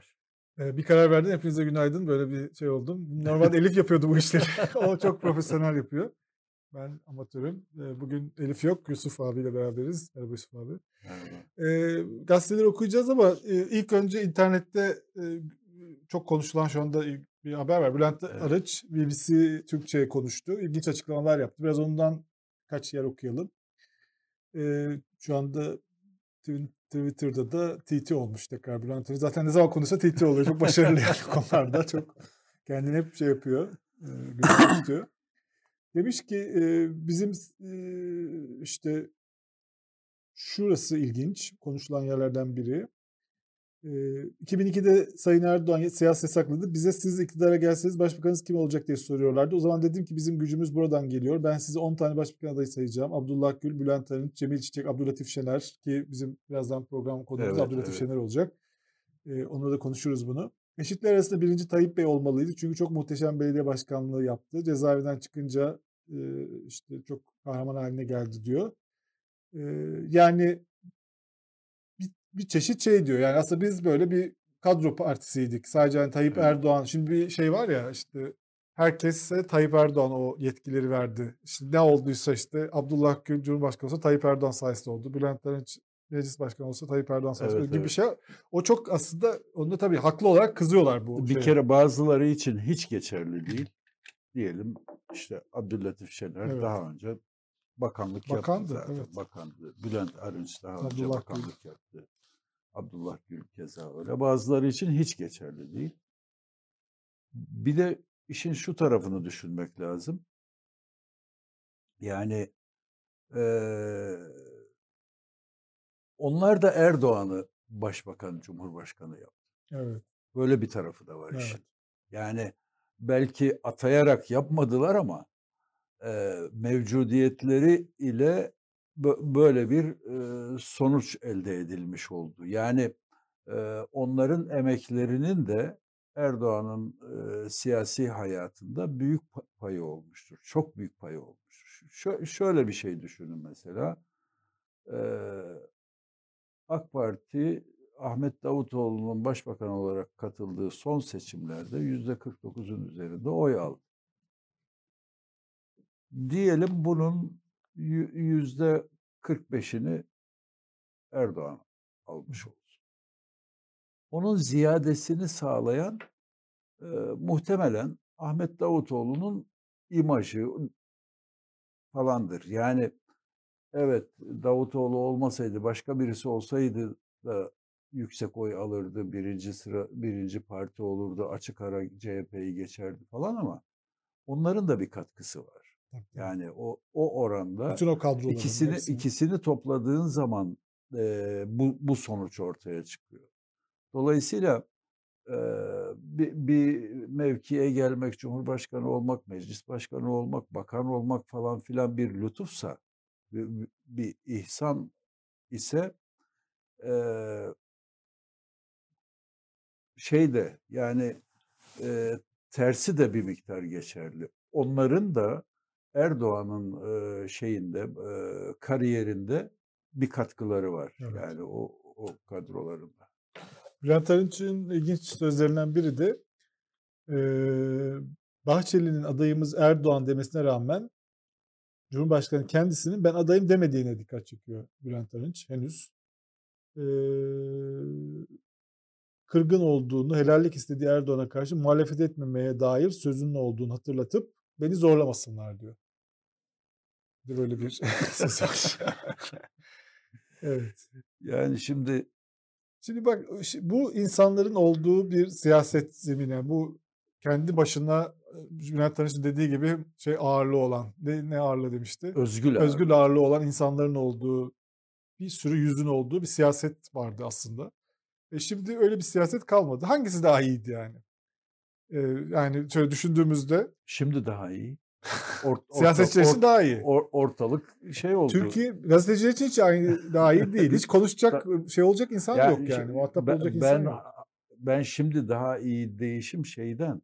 var. Bir karar verdin. Hepinize günaydın. Böyle bir şey oldum. Normalde Elif yapıyordu bu işleri. o çok profesyonel yapıyor. Ben amatörüm. Bugün Elif yok. Yusuf abiyle beraberiz. Merhaba Yusuf abi. Merhaba. Gazeteleri okuyacağız ama e, ilk önce internette e, çok konuşulan şu anda bir haber var. Bülent Evet. Arıç BBC Türkçe konuştu. İlginç açıklamalar yaptı. Biraz ondan kaç yer okuyalım. Ee, şu anda Twitter'da da TT olmuş tekrar Bülent Arıç. Zaten ne zaman konuşsa TT oluyor. Çok başarılı yani konularda. Çok kendini hep şey yapıyor. E, tutuyor. Demiş ki e, bizim e, işte şurası ilginç konuşulan yerlerden biri. E, 2002'de Sayın Erdoğan siyaset yasakladı. Bize siz iktidara gelseniz başbakanınız kim olacak diye soruyorlardı. O zaman dedim ki bizim gücümüz buradan geliyor. Ben size 10 tane başbakan adayı sayacağım. Abdullah Gül, Bülent Arınç, Cemil Çiçek, Abdülatif Şener ki bizim birazdan program konumuz Evet, Abdülatif evet. Şener olacak. E, onunla da konuşuruz bunu. Eşitler arasında birinci Tayyip Bey olmalıydı. Çünkü çok muhteşem belediye başkanlığı yaptı. Cezaevinden çıkınca e, işte çok kahraman haline geldi diyor. E, yani bir, bir çeşit şey diyor. Yani aslında biz böyle bir kadro partisiydik. Sadece hani Tayyip Evet. Erdoğan. Şimdi bir şey var ya işte herkese Tayyip Erdoğan o yetkileri verdi. İşte ne olduysa işte Abdullah Gül Cumhurbaşkanı olsa Tayyip Erdoğan sayesinde oldu. Bülent Arınç meclis başkanı olsa Tayyip Erdoğan sayesinde Evet, gibi bir evet. şey. O çok aslında onda tabii haklı olarak kızıyorlar bu Bir şeye. kere bazıları için hiç geçerli değil. Diyelim işte Abdüllatif Şener Evet. daha önce bakanlık Bakandı, yaptı zaten. evet. Bakandı. Bülent Arınç daha önce Abdullah Gül. bakanlık yaptı. Abdullah Gül keza öyle. Bazıları için hiç geçerli değil. Bir de işin şu tarafını düşünmek lazım. Yani eee, onlar da Erdoğan'ı başbakan, cumhurbaşkanı yaptı. Evet. Böyle bir tarafı da var Evet. işin. Yani belki atayarak yapmadılar ama e, mevcudiyetleri ile böyle bir sonuç elde edilmiş oldu. Yani onların emeklerinin de Erdoğan'ın siyasi hayatında büyük pa- payı olmuştur. Çok büyük payı olmuştur. Şö- şöyle bir şey düşünün mesela. AK Parti Ahmet Davutoğlu'nun başbakan olarak katıldığı son seçimlerde yüzde 49'un üzerinde oy aldı. Diyelim bunun yüzde 45'ini Erdoğan almış olsun. Onun ziyadesini sağlayan e, muhtemelen Ahmet Davutoğlu'nun imajı falandır. Yani evet Davutoğlu olmasaydı başka birisi olsaydı da yüksek oy alırdı, birinci sıra birinci parti olurdu, açık ara CHP'yi geçerdi falan ama onların da bir katkısı var. Yani o o oranda Bütün o kadroların ikisini hepsini- ikisini topladığın zaman e, bu bu sonuç ortaya çıkıyor. Dolayısıyla e, bir, bir mevkiye gelmek, cumhurbaşkanı olmak, meclis başkanı olmak, bakan olmak falan filan bir lütufsa, bir, bir ihsan ise e, şey de yani e, tersi de bir miktar geçerli. Onların da Erdoğan'ın e, şeyinde e, kariyerinde bir katkıları var. Evet. Yani o o kadrolarında. Bülent Arınç'ın ilginç sözlerinden biri de Bahçeli'nin adayımız Erdoğan demesine rağmen Cumhurbaşkanı kendisinin ben adayım demediğine dikkat çekiyor Bülent Arınç henüz. Kırgın olduğunu, helallik istediği Erdoğan'a karşı muhalefet etmemeye dair sözünün olduğunu hatırlatıp beni zorlamasınlar diyor. Böyle bir var. evet. Yani şimdi Şimdi bak bu insanların olduğu bir siyaset zemini. Yani Bu kendi başına Bülent Arınç'ın dediği gibi şey ağırlığı olan. Ne, ne ağırlığı demişti? özgül abi. Özgür ağırlığı olan insanların olduğu bir sürü yüzün olduğu bir siyaset vardı aslında. E şimdi öyle bir siyaset kalmadı. Hangisi daha iyiydi yani? E, yani şöyle düşündüğümüzde Şimdi daha iyi. Siyasetçiler orta- için daha iyi. or- ortalık şey oldu. Türkiye gazeteciler için hiç aynı daha iyi değil. Hiç konuşacak şey olacak insan Ya yok yani. Muhatap ben, olacak insan ben, yok. ben şimdi daha iyi değişim şeyden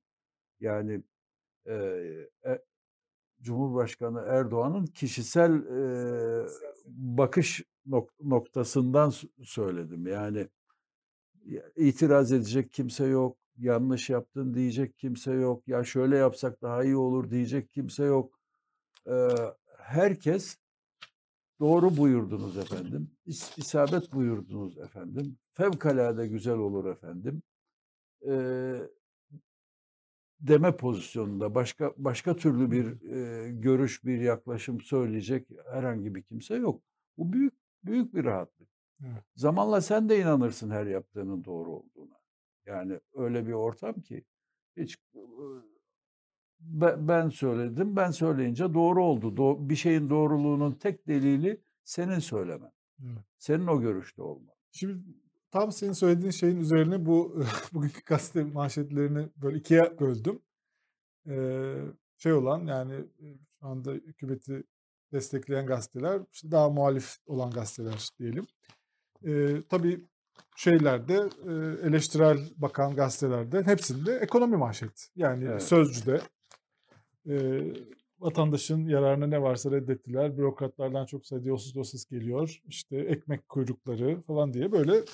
yani e, e, Cumhurbaşkanı Erdoğan'ın kişisel e, bakış nok- noktasından söyledim. Yani itiraz edecek kimse yok. Yanlış yaptın diyecek kimse yok. Ya şöyle yapsak daha iyi olur diyecek kimse yok. Ee, herkes doğru buyurdunuz efendim. İs- isabet buyurdunuz efendim. Fevkalade güzel olur efendim. Ee, deme pozisyonunda başka başka türlü bir e, görüş, bir yaklaşım söyleyecek herhangi bir kimse yok. Bu büyük büyük bir rahatlık. Evet. Zamanla sen de inanırsın her yaptığının doğru olduğuna. Yani öyle bir ortam ki hiç be- ben söyledim, ben söyleyince doğru oldu. Bir şeyin doğruluğunun tek delili senin söylemen. Evet. Senin o görüşte olman. Şimdi tam senin söylediğin şeyin üzerine bu bugünkü gazete manşetlerini böyle ikiye böldüm. Ee, şey olan yani şu anda hükümeti destekleyen gazeteler, işte daha muhalif olan gazeteler diyelim. Ee, tabii şeylerde e, eleştirel bakan gazetelerde hepsinde ekonomi manşet. Yani Evet. Sözcü'de e, vatandaşın yararına ne varsa reddettiler. Bürokratlardan çok sayıda yolsuz dosyas geliyor. İşte ekmek kuyrukları falan diye böyle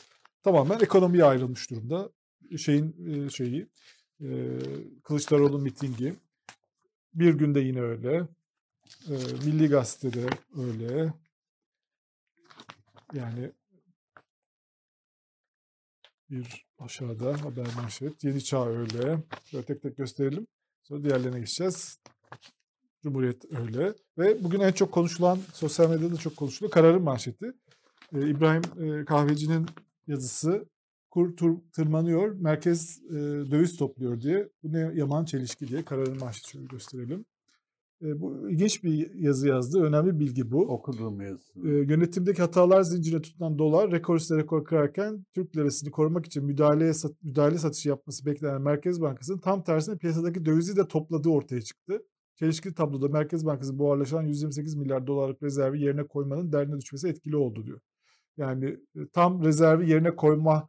tamamen ekonomiye ayrılmış durumda. Şeyin e, şeyi e, Kılıçdaroğlu mitingi. Bir günde yine öyle. E, Milli Gazete'de öyle. Yani bir aşağıda haber manşet. Yeni Çağ öyle. Şöyle tek tek gösterelim. Sonra diğerlerine geçeceğiz. Cumhuriyet öyle. Ve bugün en çok konuşulan, sosyal medyada çok konuşuluyor. Kararın manşeti. Ee, İbrahim e, Kahveci'nin yazısı. Kur tur, tırmanıyor, merkez e, döviz topluyor diye. Bu ne yaman çelişki diye kararın manşeti şöyle gösterelim. E, bu ilginç bir yazı yazdı. Önemli bilgi bu. Okuduğum yazısını. E, yönetimdeki hatalar zincirine tutulan dolar rekor üstüne rekor kırarken Türk lirasını korumak için müdahaleye sat, müdahale satışı yapması beklenen Merkez Bankası'nın tam tersine piyasadaki dövizi de topladığı ortaya çıktı. Çelişkili tabloda Merkez Bankası buharlaşan 128 milyar dolarlık rezervi yerine koymanın derdine düşmesi etkili oldu diyor. Yani e, tam rezervi yerine koyma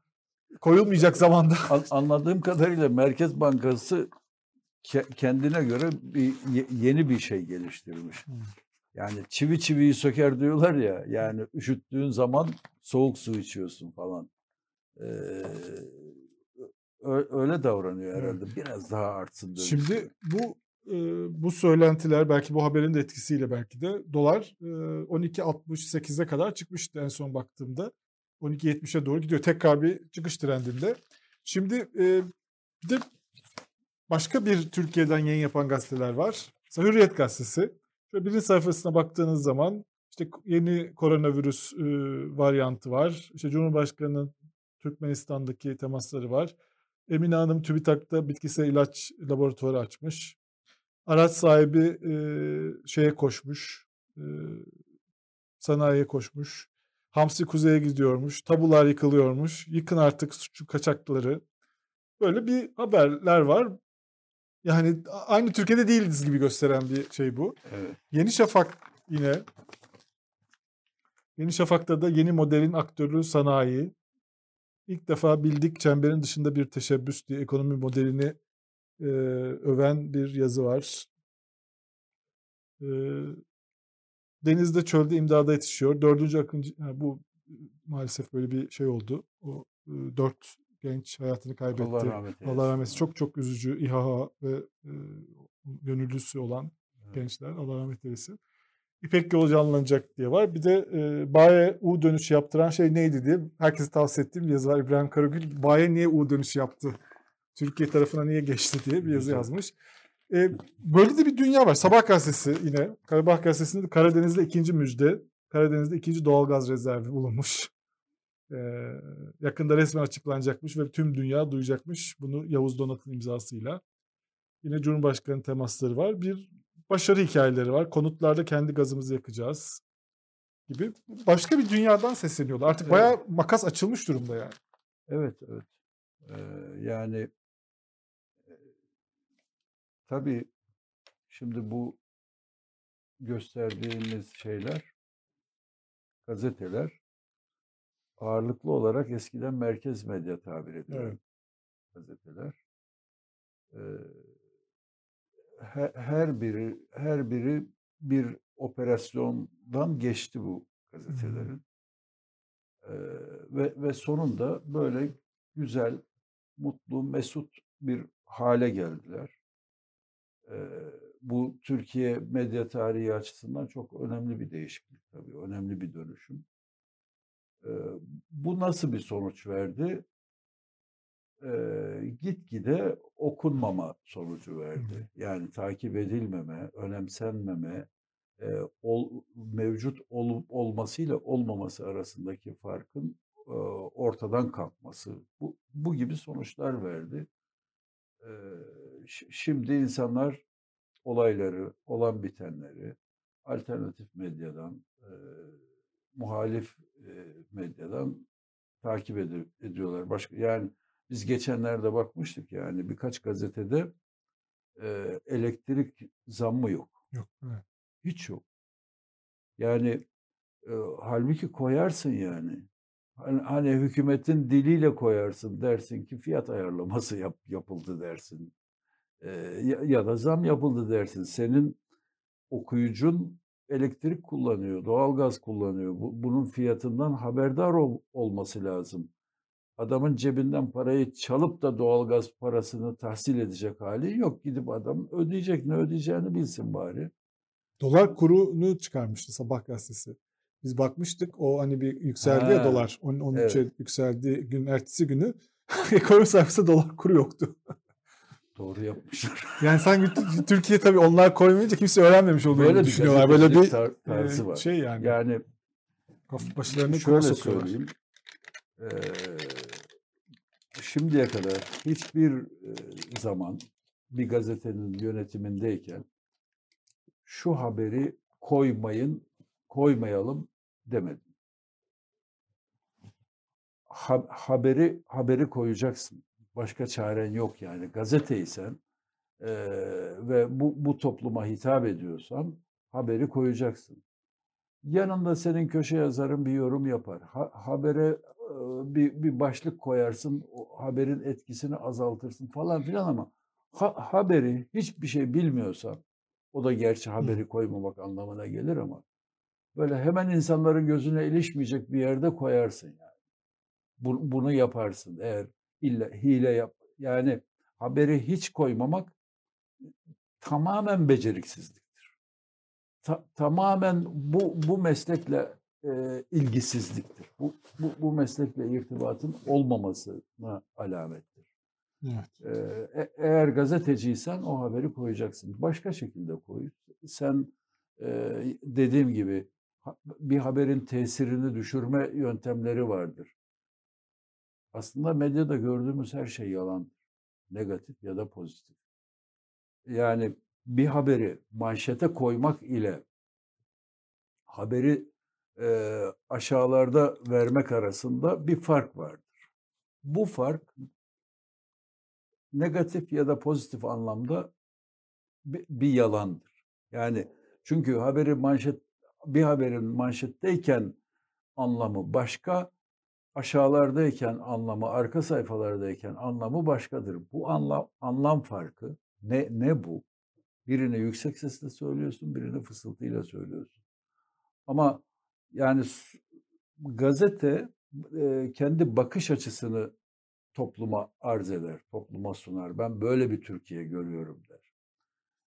koyulmayacak zamanda An- anladığım kadarıyla Merkez Bankası kendine göre bir ye- yeni bir şey geliştirmiş. Yani çivi çiviyi söker diyorlar ya. Yani üşüttüğün zaman soğuk su içiyorsun falan. Ee, öyle davranıyor herhalde. Biraz daha artsın. dövüşü. Şimdi bu e, bu söylentiler belki bu haberin de etkisiyle belki de dolar e, 12.68'e kadar çıkmıştı en son baktığımda. 12.70'e doğru gidiyor. Tekrar bir çıkış trendinde. Şimdi e, bir de başka bir Türkiye'den yayın yapan gazeteler var. Mesela Hürriyet Gazetesi. Şöyle birinci sayfasına baktığınız zaman işte yeni koronavirüs e, varyantı var. İşte Cumhurbaşkanı'nın Türkmenistan'daki temasları var. Emine Hanım TÜBİTAK'ta bitkisel ilaç laboratuvarı açmış. Araç sahibi e, şeye koşmuş, e, sanayiye koşmuş. Hamsi kuzeye gidiyormuş, tabular yıkılıyormuş, yıkın artık suçu kaçakları. Böyle bir haberler var. Yani aynı Türkiye'de değiliz gibi gösteren bir şey bu. Evet. Yeni Şafak yine. Yeni Şafak'ta da yeni modelin aktörü sanayi. İlk defa bildik çemberin dışında bir teşebbüs diye ekonomi modelini e, öven bir yazı var. E, denizde çölde imdada yetişiyor. Dördüncü Akıncı, ha, bu e, maalesef böyle bir şey oldu. O e, dört genç hayatını kaybetti. Allah rahmet eylesin. Allah rahmet eylesin. Çok çok üzücü İHA ve e, gönüllüsü olan Evet. gençler. Allah rahmet eylesin. İpek yolu canlanacak diye var. Bir de e, Baye U dönüşü yaptıran şey neydi diye herkese tavsiye ettiğim bir yazı var. İbrahim Karagül Baye niye U dönüşü yaptı? Türkiye tarafına niye geçti diye bir yazı yazmış. E, böyle de bir dünya var. Sabah gazetesi yine. Karabağ gazetesinde Karadeniz'de ikinci müjde. Karadeniz'de ikinci doğalgaz rezervi bulunmuş. E, yakında resmen açıklanacakmış ve tüm dünya duyacakmış bunu Yavuz Donat'ın imzasıyla. Yine Cumhurbaşkanı temasları var. Bir başarı hikayeleri var. Konutlarda kendi gazımızı yakacağız gibi. Başka bir dünyadan sesleniyorlar. Artık Evet. bayağı makas açılmış durumda yani. Evet, evet. Ee, yani tabii şimdi bu gösterdiğimiz şeyler, gazeteler ağırlıklı olarak eskiden merkez medya tabir edilen Evet. gazeteler. Ee, he- her biri her biri bir operasyondan geçti bu gazetelerin. Ee, ve ve sonunda böyle güzel, mutlu, mesut bir hale geldiler. Bu Türkiye medya tarihi açısından çok önemli bir değişiklik tabii, önemli bir dönüşüm. Bu nasıl bir sonuç verdi? Eee, gitgide okunmama sonucu verdi. Yani takip edilmeme, önemsenmeme, eee, ol mevcut olup olmasıyla olmaması arasındaki farkın, eee, ortadan kalkması. Bu bu gibi sonuçlar verdi. Şi şimdi insanlar olayları, olan bitenleri alternatif medyadan, eee, muhalif, medyadan takip edi ediyorlar. Başka yani biz geçenlerde bakmıştık yani birkaç gazetede, elektrik zammı yok. Yok, evet. Hiç yok. Yani, eee, hâlbuki koyarsın yani. Hani hani hükümetin diliyle koyarsın, dersin ki fiyat ayarlaması yap yapıldı dersin. Eee, ya ya da zam yapıldı dersin. Senin okuyucun elektrik kullanıyor, doğalgaz kullanıyor. Bu bunun fiyatından haberdar ol olması lazım. Adamın cebinden parayı çalıp da doğalgaz parasını tahsil edecek hâli yok. Gidip adam ödeyecek, ne ödeyeceğini bilsin bari. Dolar kurunu çıkarmıştı Sabah gazetesi. Biz bakmıştık o hani bir yükseldi ya Ha, dolar. On 13'e evet. yükseldiği gün ertesi günü ekonomi sayfasında dolar kuru yoktu. Doğru yapmışlar. Yani sanki Tü Türkiye tabii onlar koymayınca kimse öğrenmemiş olduğunu Böyle düşünüyorlar. Böyle bir tar tarzı eee, var. şey yani. Yani başlarını şöyle sokuyorlar. söyleyeyim. Eee, şimdiye kadar hiçbir, eee, zaman bir gazetenin yönetimindeyken şu haberi koymayın, koymayalım demedim. Ha haberi haberi koyacaksın. Başka çaren yok yani. Gazeteysen, eee, ve bu bu topluma hitap ediyorsan haberi koyacaksın. Yanında senin köşe yazarın bir yorum yapar. Ha habere, eee, bir bir başlık koyarsın, o haberin etkisini azaltırsın falan filan ama ha haberi hiçbir şey bilmiyorsan, o da gerçi haberi koymamak anlamına gelir ama böyle hemen insanların gözüne ilişmeyecek bir yerde koyarsın yani. Bu bunu yaparsın eğer illa hile yap yani haberi hiç koymamak tamamen beceriksizliktir. Ta tamamen bu bu meslekle, eee, ilgisizliktir. Bu bu bu meslekle irtibatın olmamasına alamettir. Evet. E eğer gazeteciysen o haberi koyacaksın. Başka şekilde koy. Sen, eee, dediğim gibi bir haberin tesirini düşürme yöntemleri vardır. Aslında medyada gördüğümüz her şey yalandır. Negatif ya da pozitif. Yani bir haberi manşete koymak ile haberi, eee, aşağılarda vermek arasında bir fark vardır. Bu fark negatif ya da pozitif anlamda bi bir yalandır. Yani çünkü haberi manşet bir haberin manşetteyken anlamı başka, aşağılardayken anlamı, arka sayfalardayken anlamı başkadır. Bu anlam anlam farkı ne ne bu? Birini yüksek sesle söylüyorsun, birini fısıltıyla söylüyorsun. Ama yani gazete, eee, kendi bakış açısını topluma arz eder, topluma sunar. Ben böyle bir Türkiye görüyorum der.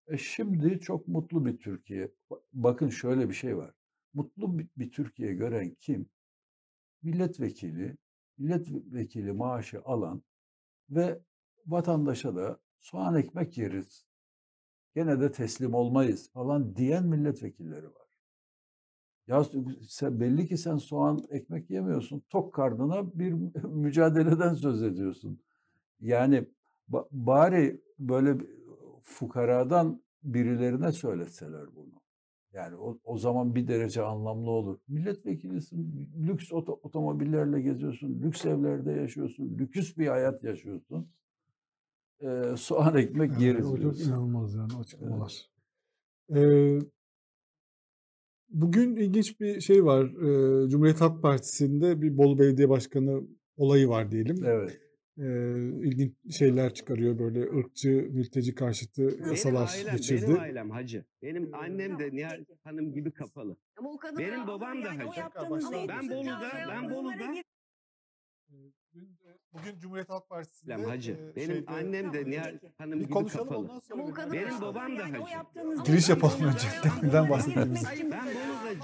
E, şimdi çok mutlu bir Türkiye. Ba bakın şöyle bir şey var. Mutlu bir bir Türkiye gören kim? Milletvekili, milletvekili maaşı alan ve vatandaşa da soğan ekmek yeriz, gene de teslim olmayız falan diyen milletvekilleri var. Ya sen belli ki sen soğan ekmek yemiyorsun. Tok karnına bir mücadeleden söz ediyorsun. Yani ba bari böyle fukaradan birilerine söyletseler bunu. Yani o o zaman bir derece anlamlı olur. Milletvekilisin, lüks oto otomobillerle geziyorsun, lüks evlerde yaşıyorsun, lüküs bir hayat yaşıyorsun. Eee, soğan ekmek Evet, yeriz o çok inanılmaz yani Evet. açıklamalar. Eee bugün ilginç bir şey var. Eee, Cumhuriyet Halk Partisi'nde bir Bolu Belediye Başkanı olayı var diyelim. Evet. Eee, ilginç şeyler çıkarıyor böyle ırkçı, mülteci karşıtı Benim yasalar ailem, geçirdi. benim ailem hacı. Benim annem de Nihal. Hanım gibi kapalı. Ama o kadın Benim babam da yani hacı. Ben Bolu'da, ben Bolu'da bunları Bugün Cumhuriyet Halk Partisi'nde İslam hacı. e, Benim şeyde- annem de Nihal. Hanım bir gibi konuşalım kapalı. ondan sonra. Kadın Benim babam da Yani hacı. yaptığınız Giriş yapalım önce. Neden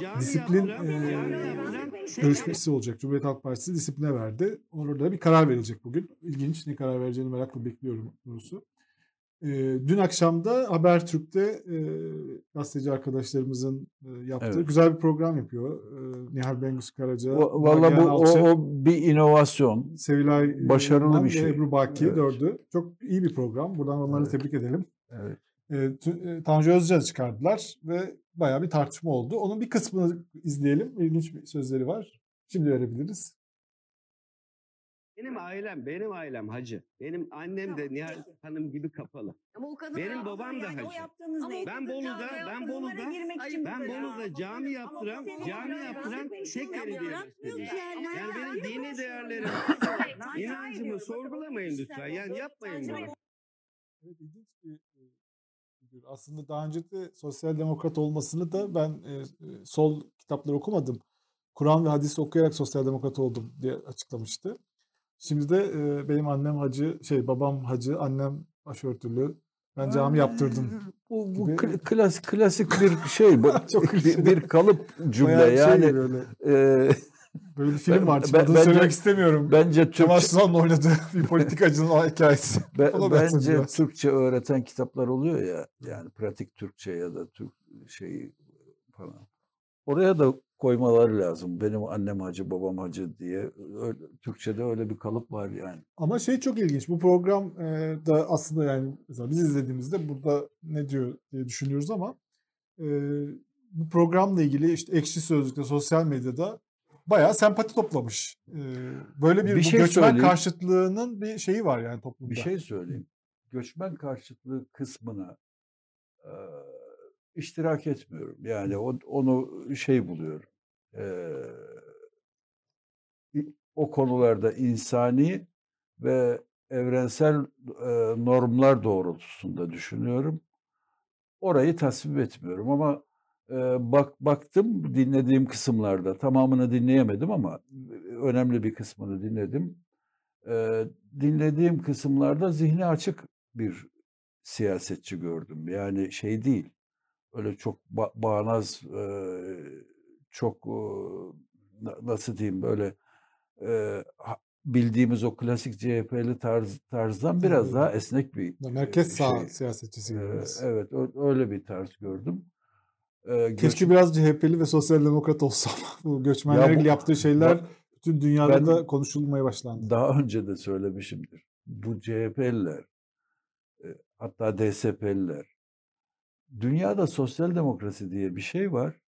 cami Disiplin, e, görüşmesi olacak. Cumhuriyet Halk Partisi disipline verdi. Orada bir karar verecek bugün. İlginç. Ne karar vereceğini merakla bekliyorum doğrusu. Dün akşam da Habertürk'te e, gazeteci arkadaşlarımızın e, yaptığı Evet. güzel bir program yapıyor. E, Nihal Bengüs Karaca, Va- Valla bu o, Alçı, o bir inovasyon. Sevilay başarılı bir şey. Ebru Baki Evet. dördü. Çok iyi bir program. Buradan onları Evet. tebrik edelim. Evet. E, Tanju Özcan çıkardılar ve bayağı bir tartışma oldu. Onun bir kısmını izleyelim. İlginç bir sözleri var. Şimdi verebiliriz. Benim ailem, benim ailem hacı. Benim annem Tamam, de Nihal peki. Hanım gibi kapalı. Ama o kadın Benim babam da Yani o hacı. yaptığınız değil. Ben Bolu'da, ben Bolu'da, ben Bolu'da cami yaptıran, cami yaptıran tek şey belediye Yani benim dini değerlerim, inancımı sorgulamayın lütfen. Yani yapmayın bunu. Evet, ilginç bir e, figür. Aslında daha önce de sosyal demokrat olmasını da ben e, e, sol kitapları okumadım. Kur'an ve hadis okuyarak sosyal demokrat oldum diye açıklamıştı. Şimdi de e, benim annem hacı, şey babam hacı, annem başörtülü. Ben cami yaptırdım. Bu, bu gibi. kla- klasik klasik bir şey. Bu, Çok bir, bir kalıp cümle Bayağı şey yani. böyle, e, böyle bir film Ben- var. Ben- adını bence- söylemek istemiyorum. bence Kemal Türkçe, Sunal'ın oynadığı bir politikacının hikayesi. be- bence biraz. Türkçe öğreten kitaplar oluyor ya. Yani pratik Türkçe ya da Türk şeyi falan. Oraya da koymaları lazım. Benim annem hacı, babam hacı diye. Öyle, Türkçe'de öyle bir kalıp var yani. Ama şey çok ilginç. Bu program e, da aslında yani mesela biz izlediğimizde burada ne diyor diye düşünüyoruz ama e, bu programla ilgili işte ekşi sözlükte, sosyal medyada bayağı sempati toplamış. E, böyle bir, Bir şey göçmen söyleyeyim. karşıtlığının bir şeyi var yani toplumda. Bir şey söyleyeyim. Göçmen karşıtlığı kısmına e, iştirak etmiyorum. Yani onu şey buluyorum. E, i- o konularda insani ve evrensel e, normlar doğrultusunda düşünüyorum. Orayı tasvip etmiyorum ama e, bak baktım dinlediğim kısımlarda tamamını dinleyemedim ama önemli bir kısmını dinledim. E, dinlediğim kısımlarda zihni açık bir siyasetçi gördüm. Yani şey değil. Öyle çok ba- bağnaz, e, çok e, na- nasıl diyeyim böyle e, bildiğimiz o klasik CHP'li tarz, tarzdan biraz Evet. daha esnek bir Merkez sağ şey. siyasetçisi gibi evet öyle bir tarz gördüm. Keşke göç- biraz CHP'li ve sosyal demokrat olsam. bu göçmenlerin bu- yaptığı şeyler bak, bütün dünyada ben- da konuşulmaya başlandı. daha önce de söylemişimdir. Bu CHP'liler hatta DSP'liler dünyada sosyal demokrasi diye bir şey var.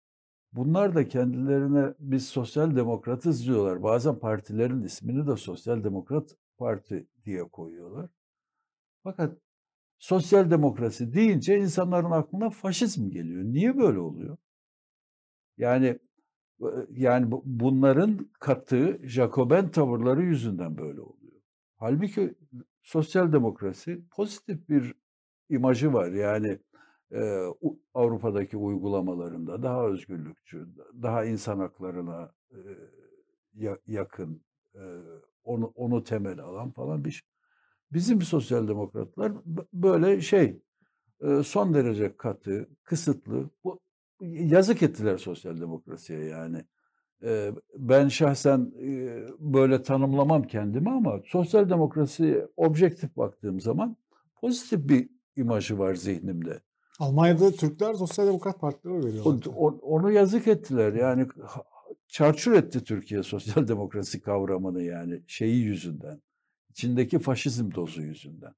Bunlar da kendilerine biz sosyal demokratız diyorlar. Bazen partilerin ismini de sosyal demokrat parti diye koyuyorlar. Fakat sosyal demokrasi deyince insanların aklına faşizm geliyor. Niye böyle oluyor? Yani yani bu- bunların katı Jacoben tavırları yüzünden böyle oluyor. Halbuki sosyal demokrasi pozitif bir imajı var. Yani Avrupa'daki uygulamalarında daha özgürlükçü, daha insan haklarına ya- yakın, onu onu temel alan falan bir şey. Bizim sosyal demokratlar böyle şey son derece katı, kısıtlı. Bu yazık ettiler sosyal demokrasiye yani. Ben şahsen böyle tanımlamam kendimi ama sosyal demokrasi objektif baktığım zaman pozitif bir imajı var zihnimde. Almanya'da Türkler sosyal demokrat partilere oy O- onu yazık ettiler. Yani çarçur etti Türkiye sosyal demokrasi kavramını yani şeyi yüzünden. İçindeki faşizm dozu yüzünden.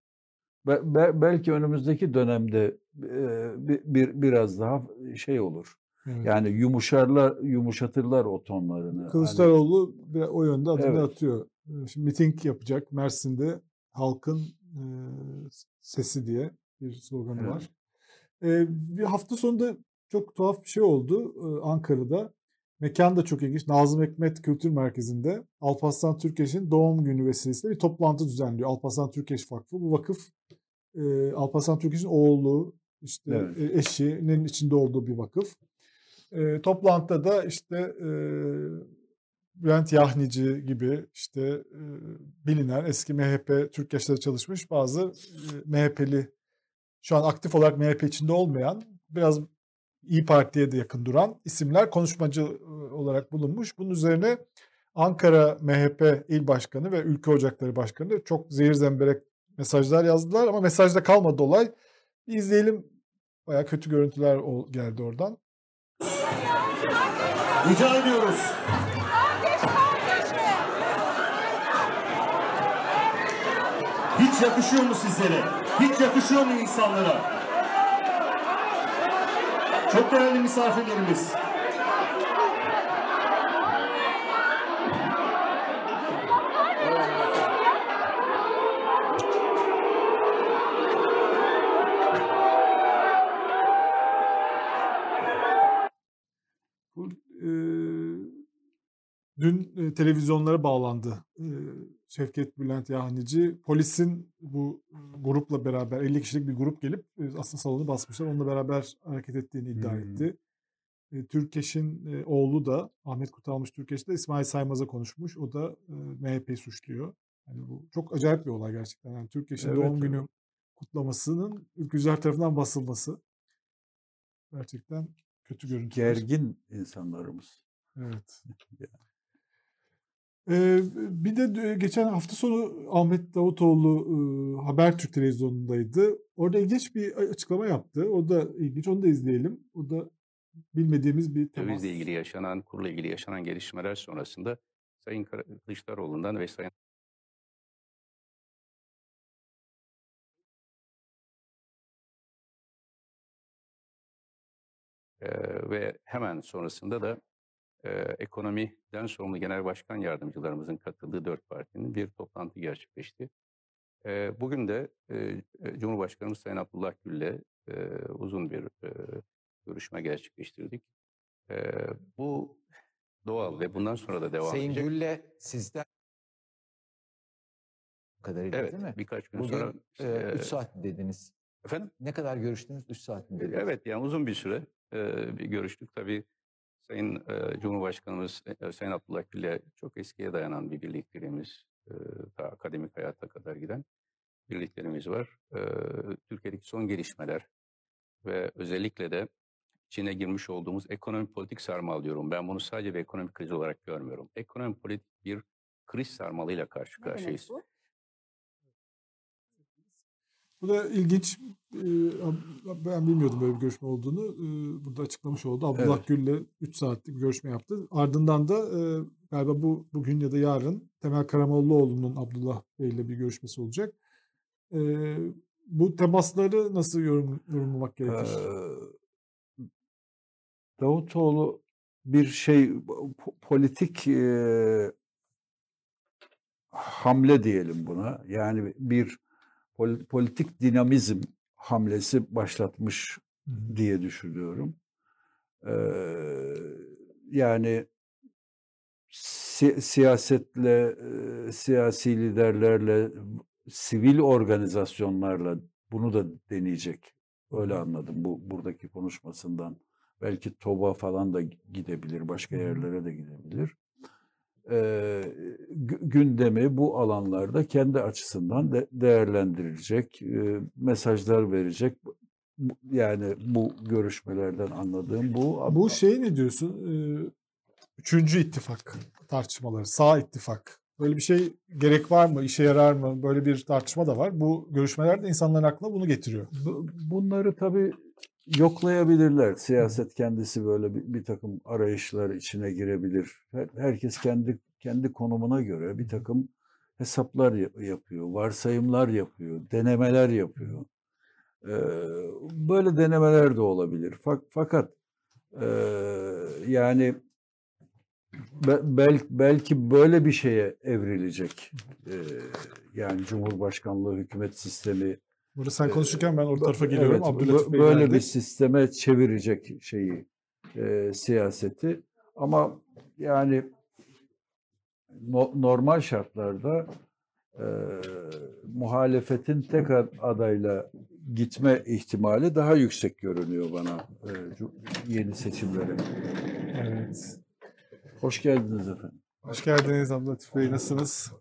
Be- be- belki önümüzdeki dönemde e, bir, bir biraz daha şey olur. Evet. Yani yumuşarlar, yumuşatırlar o tonlarını. Hani- Kılıçdaroğlu bir o yönde adını Evet. atıyor. Ee, Şimdi miting yapacak Mersin'de halkın e, sesi diye bir sloganı Evet. var. Bir hafta sonunda çok tuhaf bir şey oldu e, Ankara'da. Mekan da çok ilginç. Nazım Hikmet Kültür Merkezi'nde Alparslan Türkeş'in doğum günü vesilesiyle bir toplantı düzenliyor. Alparslan Türkeş Vakfı. Bu vakıf e, Alparslan Türkeş'in oğlu, işte Evet. eşinin içinde olduğu bir vakıf. E, toplantıda da işte e, Bülent Yahnici gibi işte e, bilinen eski MHP Türk Yaşları çalışmış bazı e, MHP'li şu an aktif olarak MHP içinde olmayan biraz İyi Parti'ye de yakın duran isimler konuşmacı olarak bulunmuş. Bunun üzerine Ankara MHP İl Başkanı ve Ülke Ocakları Başkanı çok zehir zemberek mesajlar yazdılar ama mesajda kalmadı olay. Bir izleyelim. Baya kötü görüntüler geldi oradan. Rica ediyoruz. Hiç yakışıyor mu sizlere? Hiç yakışıyor mu insanlara? Çok değerli misafirlerimiz. Bu, e, dün e, televizyonlara bağlandı e, Şevket Bülent Yahnici. Polisin bu grupla beraber 50 kişilik bir grup gelip e, aslında salonu basmışlar. Onunla beraber hareket ettiğini iddia hmm. etti. E, Türkeş'in e, oğlu da Ahmet Kutalmış Türkeş de İsmail Saymaz'a konuşmuş. O da e, MHP'yi suçluyor. Yani bu çok acayip bir olay gerçekten. Yani Türkeş'in evet, doğum günü kutlamasının ülkücüler tarafından basılması. Gerçekten kötü görüntü. Gergin insanlarımız. Evet. Ee, bir de geçen hafta sonu Ahmet Davutoğlu e, Habertürk televizyonundaydı. Orada ilginç bir açıklama yaptı. O da ilginç. Onu da izleyelim. O da bilmediğimiz bir temas. Dövizle ilgili yaşanan, kurla ilgili yaşanan gelişmeler sonrasında Sayın Kılıçdaroğlu'ndan ve Sayın Ee, ve hemen sonrasında da e, ekonomiden sorumlu genel başkan yardımcılarımızın katıldığı dört partinin bir toplantı gerçekleşti. E, bugün de e, Cumhurbaşkanımız Sayın Abdullah Gül'le e, uzun bir e, görüşme gerçekleştirdik. E, bu doğal ve bundan sonra da devam Sayın edecek. Sayın Gül'le sizden kadarıyla evet, değil mi? birkaç gün Bugün, sonra. 3 e, saat dediniz. Efendim? Ne kadar görüştünüz? 3 saat mi dediniz? Evet yani uzun bir süre e, bir görüştük. Tabii Sayın e, Cumhurbaşkanımız e, Sayın Abdullah Gül'le çok eskiye dayanan bir birlikteliğimiz, e, ta akademik hayata kadar giden birliklerimiz var. E, Türkiye'deki son gelişmeler ve özellikle de içine girmiş olduğumuz ekonomi politik sarmal diyorum. Ben bunu sadece bir ekonomik kriz olarak görmüyorum. Ekonomi politik bir kriz sarmalıyla karşı karşıyayız. Bu? Bu da ilginç. Ben bilmiyordum böyle bir görüşme olduğunu. Burada açıklamış oldu. Abdullah evet. Gül'le 3 saatlik bir görüşme yaptı. Ardından da galiba bu bugün ya da yarın Temel Karamollaoğlu'nun Abdullah Bey'le bir görüşmesi olacak. Bu temasları nasıl yorum, yorumlamak gerekir? Davutoğlu bir şey politik e, hamle diyelim buna. Yani bir politik dinamizm hamlesi başlatmış diye düşünüyorum. Ee, yani si- siyasetle, e, siyasi liderlerle, sivil organizasyonlarla bunu da deneyecek. Öyle anladım bu buradaki konuşmasından. Belki TOB'a falan da gidebilir, başka yerlere de gidebilir e, gündemi bu alanlarda kendi açısından de değerlendirilecek, e, mesajlar verecek. Yani bu görüşmelerden anladığım bu. Bu şey ne diyorsun? E, üçüncü ittifak tartışmaları, sağ ittifak. Böyle bir şey gerek var mı, işe yarar mı? Böyle bir tartışma da var. Bu görüşmelerde insanların aklına bunu getiriyor. Bunları tabii yoklayabilirler. Siyaset kendisi böyle bir, bir takım arayışlar içine girebilir. Her, herkes kendi kendi konumuna göre bir takım hesaplar yapıyor, varsayımlar yapıyor, denemeler yapıyor. Ee, böyle denemeler de olabilir. Fakat e, yani bel, belki böyle bir şeye evrilecek. Ee, yani Cumhurbaşkanlığı hükümet sistemi Burada sen konuşurken ben orta tarafa geliyorum. Evet, Abdülhatif Bey böyle bir sisteme çevirecek şeyi e, siyaseti. Ama yani no, normal şartlarda e, muhalefetin tek adayla gitme ihtimali daha yüksek görünüyor bana e, yeni seçimlere. Evet. Hoş geldiniz efendim. Hoş geldiniz Abdülhatif Bey. Nasılsınız?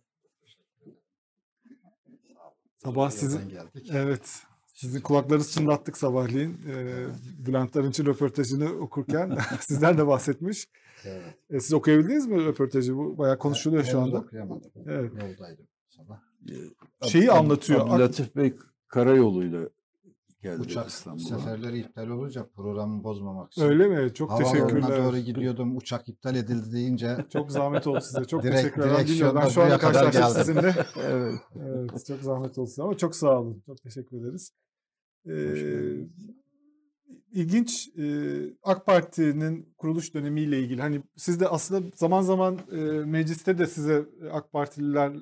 Sabah sizin geldik. evet sizin kulaklarınızı çınlattık sabahleyin. Ee, Bülent Arınç'ın röportajını okurken sizden de bahsetmiş. Evet. E, siz okuyabildiniz mi röportajı? Bu bayağı konuşuluyor şu Henüz anda. okuyamadım. Evet. Yoldaydım sabah. Şeyi Ab- anlatıyor. Abdülatif Bey karayoluyla geldi Uçak İstanbul'a. seferleri iptal olunca programı bozmamak için. Öyle mi? Çok Havaalanına teşekkürler. doğru gidiyordum. Uçak iptal edildi deyince Çok zahmet oldu size. Çok Direkt- teşekkürler. Ben bilmiyorum. Ben şu kadar karşılaştım sizinle. Evet. Evet, çok zahmet olsun ama çok sağ olun. Çok teşekkür ederiz. Ee, ilginç e, AK Parti'nin kuruluş dönemiyle ilgili hani siz de aslında zaman zaman e, mecliste de size AK Partililer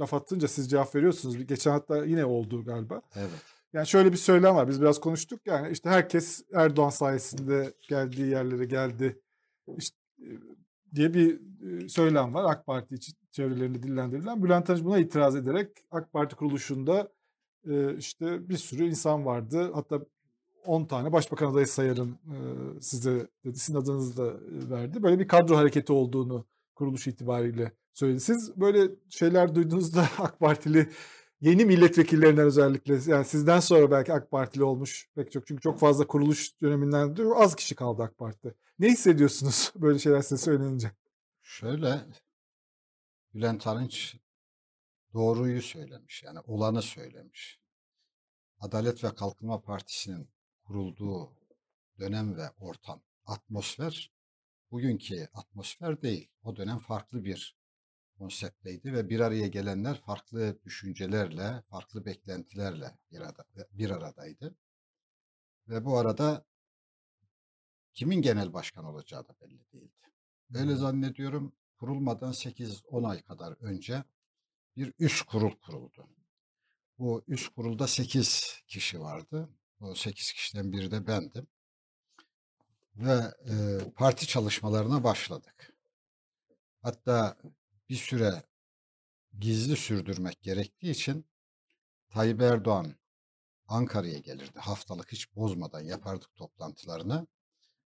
laf attınca siz cevap veriyorsunuz. Geçen hatta yine oldu galiba. evet. Yani şöyle bir söylem var. Biz biraz konuştuk yani işte herkes Erdoğan sayesinde geldiği yerlere geldi. İşte, e, diye bir e, söylem var AK Parti için çevrelerinde dillendirilen. Bülent Arınç buna itiraz ederek AK Parti kuruluşunda e, işte bir sürü insan vardı. Hatta 10 tane başbakan adayı sayarım size dedi. Sizin adınızı da verdi. Böyle bir kadro hareketi olduğunu kuruluş itibariyle söyledi. Siz böyle şeyler duyduğunuzda AK Partili yeni milletvekillerinden özellikle yani sizden sonra belki AK Partili olmuş pek çok çünkü çok fazla kuruluş döneminden de az kişi kaldı AK Parti'de. Ne hissediyorsunuz böyle şeyler size söylenince? Şöyle Bülent Arınç doğruyu söylemiş. Yani olanı söylemiş. Adalet ve Kalkınma Partisi'nin kurulduğu dönem ve ortam, atmosfer bugünkü atmosfer değil. O dönem farklı bir konseptteydi ve bir araya gelenler farklı düşüncelerle, farklı beklentilerle bir, arada, bir aradaydı. Ve bu arada kimin genel başkan olacağı da belli değildi. Öyle zannediyorum kurulmadan 8-10 ay kadar önce bir üst kurul kuruldu. Bu üst kurulda 8 kişi vardı. O 8 kişiden biri de bendim. Ve e, parti çalışmalarına başladık. Hatta bir süre gizli sürdürmek gerektiği için Tayyip Erdoğan Ankara'ya gelirdi. Haftalık hiç bozmadan yapardık toplantılarını.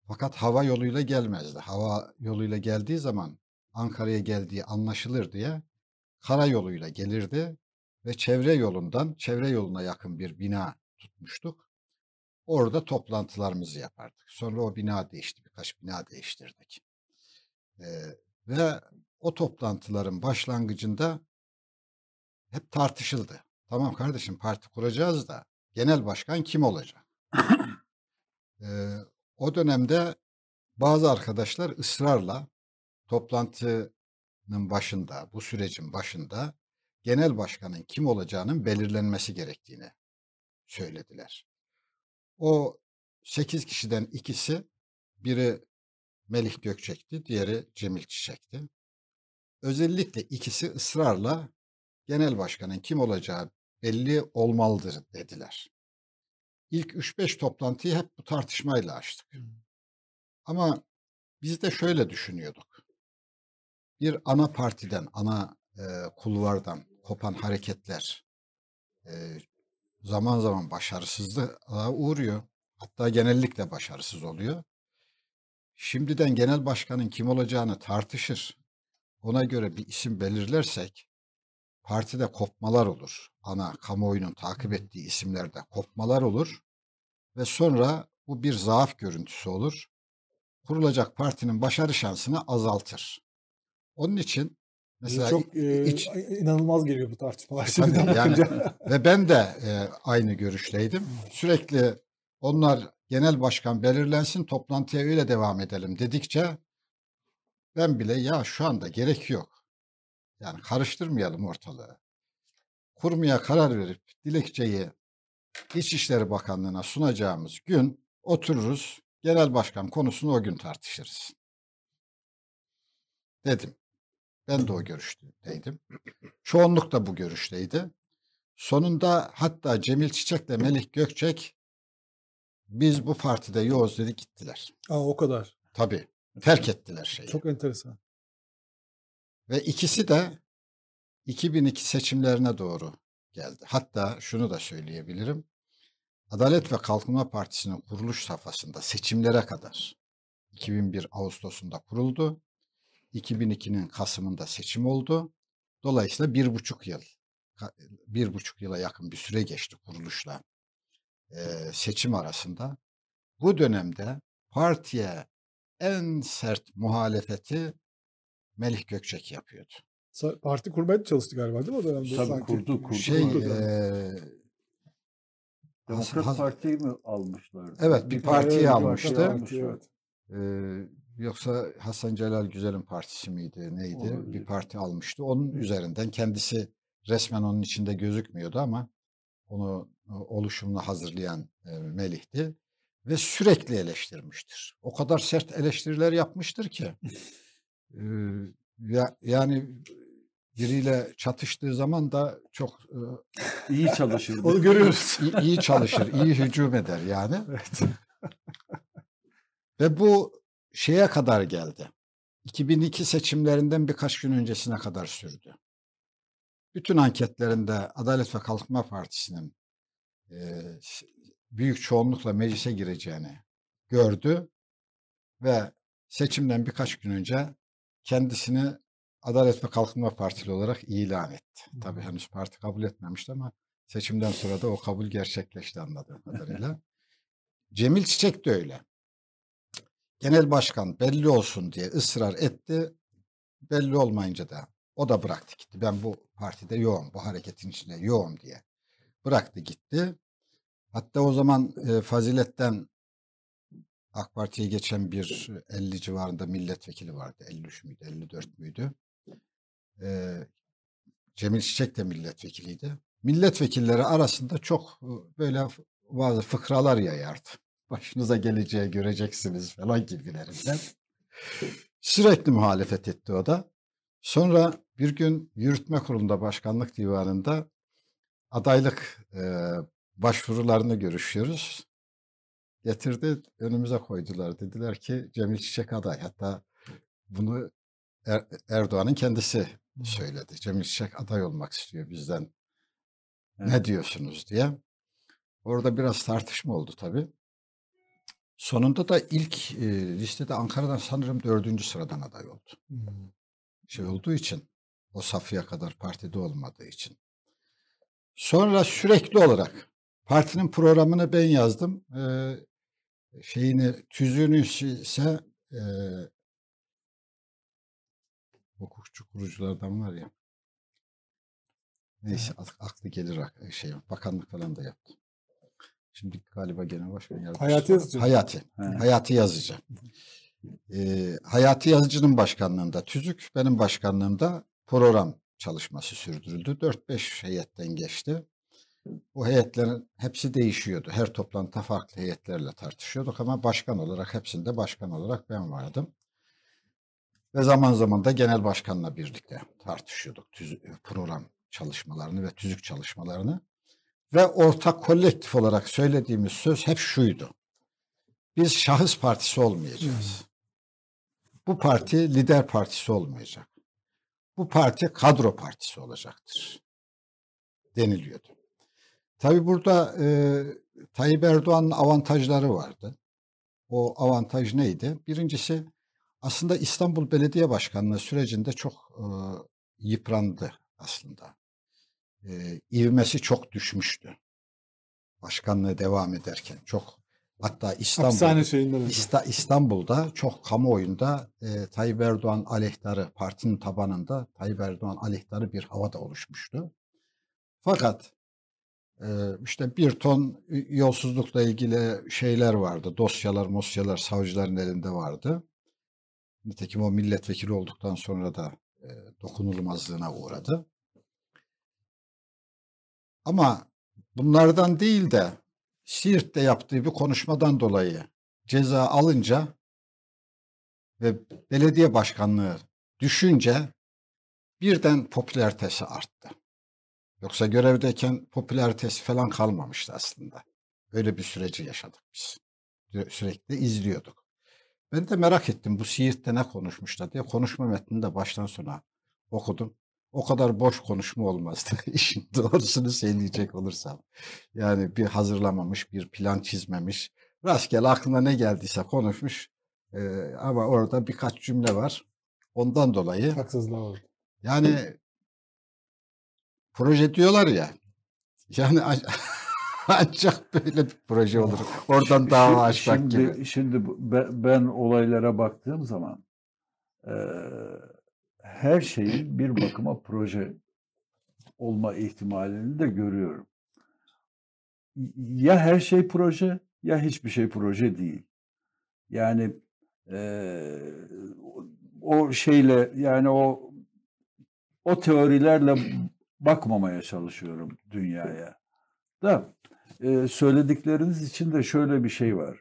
Fakat hava yoluyla gelmezdi. Hava yoluyla geldiği zaman Ankara'ya geldiği anlaşılır diye karayoluyla gelirdi ve çevre yolundan çevre yoluna yakın bir bina tutmuştuk. Orada toplantılarımızı yapardık. Sonra o bina değişti. Birkaç bina değiştirdik. Ee, ve o toplantıların başlangıcında hep tartışıldı. Tamam kardeşim parti kuracağız da genel başkan kim olacak? Ee, o dönemde bazı arkadaşlar ısrarla toplantının başında, bu sürecin başında genel başkanın kim olacağının belirlenmesi gerektiğini söylediler. O 8 kişiden ikisi biri Melih Gökçek'ti, diğeri Cemil Çiçek'ti. Özellikle ikisi ısrarla genel başkanın kim olacağı belli olmalıdır dediler. İlk 3-5 toplantıyı hep bu tartışmayla açtık. Ama biz de şöyle düşünüyorduk. Bir ana partiden, ana e, kulvardan kopan hareketler e, zaman zaman başarısızlığa uğruyor. Hatta genellikle başarısız oluyor. Şimdiden genel başkanın kim olacağını tartışır. Ona göre bir isim belirlersek partide kopmalar olur. Ana kamuoyunun takip ettiği isimlerde kopmalar olur ve sonra bu bir zaaf görüntüsü olur. Kurulacak partinin başarı şansını azaltır. Onun için mesela çok e, iç- inanılmaz geliyor bu tartışmalar E, tabii, yani bakınca. ve ben de e, aynı görüşteydim. Sürekli onlar genel başkan belirlensin toplantıya öyle devam edelim dedikçe ben bile ya şu anda gerek yok. Yani karıştırmayalım ortalığı. Kurmaya karar verip dilekçeyi İçişleri Bakanlığı'na sunacağımız gün otururuz. Genel başkan konusunu o gün tartışırız. Dedim. Ben de o görüşteydim. Çoğunluk da bu görüşteydi. Sonunda hatta Cemil Çiçek'le Melih Gökçek biz bu partide yoğuz dedi gittiler. Aa, o kadar. Tabii terk ettiler şeyi. Çok enteresan. Ve ikisi de 2002 seçimlerine doğru geldi. Hatta şunu da söyleyebilirim. Adalet ve Kalkınma Partisi'nin kuruluş safhasında seçimlere kadar 2001 Ağustos'unda kuruldu. 2002'nin Kasım'ında seçim oldu. Dolayısıyla bir buçuk yıl, bir buçuk yıla yakın bir süre geçti kuruluşla eee, seçim arasında. Bu dönemde partiye en sert muhalefeti Melih Gökçek yapıyordu. Parti kurmaya da çalıştı galiba değil mi o dönemde? Tabii sanki? kurdu, kurdu. Şey, Kurdu eee, Demokrat Has- Parti'yi mi almışlar? Evet, bir parti partiyi Evet, almıştı. parti, evet. Eee, yoksa Hasan Celal Güzel'in partisi miydi neydi? Olabilir. Bir parti almıştı. Onun üzerinden kendisi resmen onun içinde gözükmüyordu ama onu oluşumunu hazırlayan e, Melih'ti ve sürekli eleştirmiştir. O kadar sert eleştiriler yapmıştır ki ya, yani biriyle çatıştığı zaman da çok e, İyi çalışırdı. Onu görüyoruz. iyi, iyi çalışır, iyi hücum eder yani. Evet. Ve bu şeye kadar geldi. 2002 seçimlerinden birkaç gün öncesine kadar sürdü. Bütün anketlerinde Adalet ve Kalkınma Partisi'nin s- büyük çoğunlukla meclise gireceğini gördü ve seçimden birkaç gün önce kendisini Adalet ve Kalkınma Partili olarak ilan etti. Tabii henüz parti kabul etmemişti ama seçimden sonra da o kabul gerçekleşti anladığım kadarıyla. Cemil Çiçek de öyle. Genel başkan belli olsun diye ısrar etti. Belli olmayınca da o da bıraktı gitti. Ben bu partide yoğum, bu hareketin içinde yoğum diye. Bıraktı gitti. Hatta o zaman e, Fazilet'ten AK Parti'ye geçen bir 50 civarında milletvekili vardı. 53 müydü, 54 müydü? E, Cemil Çiçek de milletvekiliydi. Milletvekilleri arasında çok e, böyle bazı fıkralar yayardı. Başınıza geleceği göreceksiniz falan gibilerinden. Sürekli muhalefet etti o da. Sonra bir gün yürütme kurulunda başkanlık divanında adaylık e, başvurularını görüşüyoruz. Getirdi önümüze koydular. Dediler ki Cemil Çiçek aday. Hatta bunu Er- Erdoğan'ın kendisi söyledi. Cemil Çiçek aday olmak istiyor bizden. Ne Evet. diyorsunuz diye. Orada biraz tartışma oldu tabii. Sonunda da ilk e, listede Ankara'dan sanırım dördüncü sıradan aday oldu. Hmm. Şey olduğu için, o safıya kadar partide olmadığı için. Sonra sürekli olarak partinin programını ben yazdım. E, şeyini, tüzüğünü ise e, hukukçu kuruculardan var ya. Neyse ak- aklı gelir şey bakanlık falan da yaptı. Şimdi galiba genel başkan yardımcısı. Hayati. Yazıcı. Hayati. He. Hayati Yazıcı. Ee, Hayati Yazıcı'nın başkanlığında tüzük, benim başkanlığımda program çalışması sürdürüldü. 4-5 heyetten geçti. Bu heyetlerin hepsi değişiyordu. Her toplantıda farklı heyetlerle tartışıyorduk ama başkan olarak hepsinde başkan olarak ben vardım. Ve zaman zaman da genel başkanla birlikte tartışıyorduk tüzü- program çalışmalarını ve tüzük çalışmalarını. Ve ortak kolektif olarak söylediğimiz söz hep şuydu. Biz şahıs partisi olmayacağız. Bu parti lider partisi olmayacak. Bu parti kadro partisi olacaktır. Deniliyordu. Tabii burada e, Tayyip Erdoğan'ın avantajları vardı. O avantaj neydi? Birincisi aslında İstanbul Belediye Başkanlığı sürecinde çok e, yıprandı aslında. E, ivmesi çok düşmüştü. Başkanlığı devam ederken çok hatta İstanbul. İsta- İstanbul'da çok kamuoyunda e, Tayyip Erdoğan aleyhtarı, partinin tabanında Tayyip Erdoğan aleyhtarı bir hava da oluşmuştu. Fakat işte bir ton yolsuzlukla ilgili şeyler vardı. Dosyalar, mosyalar savcıların elinde vardı. Nitekim o milletvekili olduktan sonra da e, dokunulmazlığına uğradı. Ama bunlardan değil de Siirt'te yaptığı bir konuşmadan dolayı ceza alınca ve belediye başkanlığı düşünce birden popülaritesi arttı. Yoksa görevdeyken popülaritesi falan kalmamıştı aslında. Öyle bir süreci yaşadık biz. Sü- Sürekli izliyorduk. Ben de merak ettim bu Siirt'te ne konuşmuşlar diye konuşma metnini de baştan sona okudum. O kadar boş konuşma olmazdı işin doğrusunu söyleyecek olursam. Yani bir hazırlamamış, bir plan çizmemiş. Rastgele aklına ne geldiyse konuşmuş. Ee, ama orada birkaç cümle var. Ondan dolayı Haksızlığa oldu. yani proje diyorlar ya yani an- ancak böyle bir proje olur. Oradan dava açmak şimdi, gibi. Şimdi ben olaylara baktığım zaman e, her şeyin bir bakıma proje olma ihtimalini de görüyorum. Ya her şey proje ya hiçbir şey proje değil. Yani e, o şeyle yani o o teorilerle bakmamaya çalışıyorum dünyaya. Da e, söyledikleriniz için de şöyle bir şey var.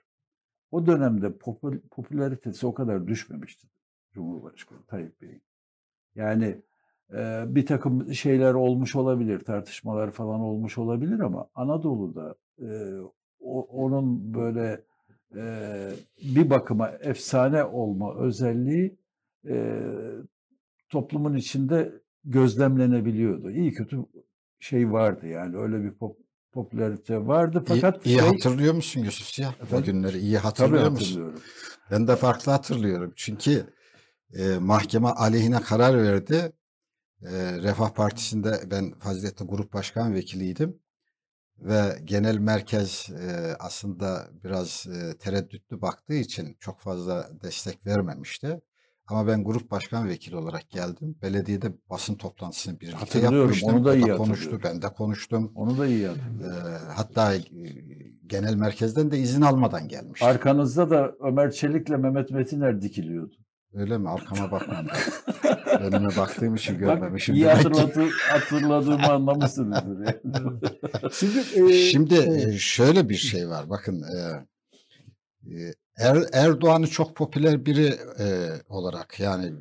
O dönemde popül- popülaritesi o kadar düşmemişti Cumhurbaşkanı Tayyip Bey'in. Yani e, bir takım şeyler olmuş olabilir, tartışmalar falan olmuş olabilir ama Anadolu'da e, o- onun böyle e, bir bakıma efsane olma özelliği e, toplumun içinde gözlemlenebiliyordu. İyi kötü şey vardı yani öyle bir pop, popülarite vardı İyi, fakat iyi şey, hatırlıyor musun Yusuf Siyah? O Efendim? günleri iyi tabii hatırlıyor musun? hatırlıyorum. Ben de farklı hatırlıyorum. Çünkü e, mahkeme aleyhine karar verdi. E, Refah Partisi'nde ben Faziletli Grup Başkan Vekiliydim. Ve genel merkez e, aslında biraz e, tereddütlü baktığı için çok fazla destek vermemişti. Ama ben grup başkan vekili olarak geldim. Belediyede basın toplantısını birlikte yapmıştım. onu da iyi konuştu, ben de konuştum. Onu da iyi hatırlıyorum. hatta e, genel merkezden de izin almadan gelmiştim. Arkanızda da Ömer Çelik'le Mehmet Metiner dikiliyordu. Öyle mi? Arkama bakmam. Önüme baktığım için Bak görmemişim. iyi demek ki. hatırlatı, hatırladığımı anlamışsınızdır. yani. Şimdi, e, Şimdi evet. e, şöyle bir şey var. Bakın e, e, Er- Erdoğan'ı çok popüler biri e, olarak yani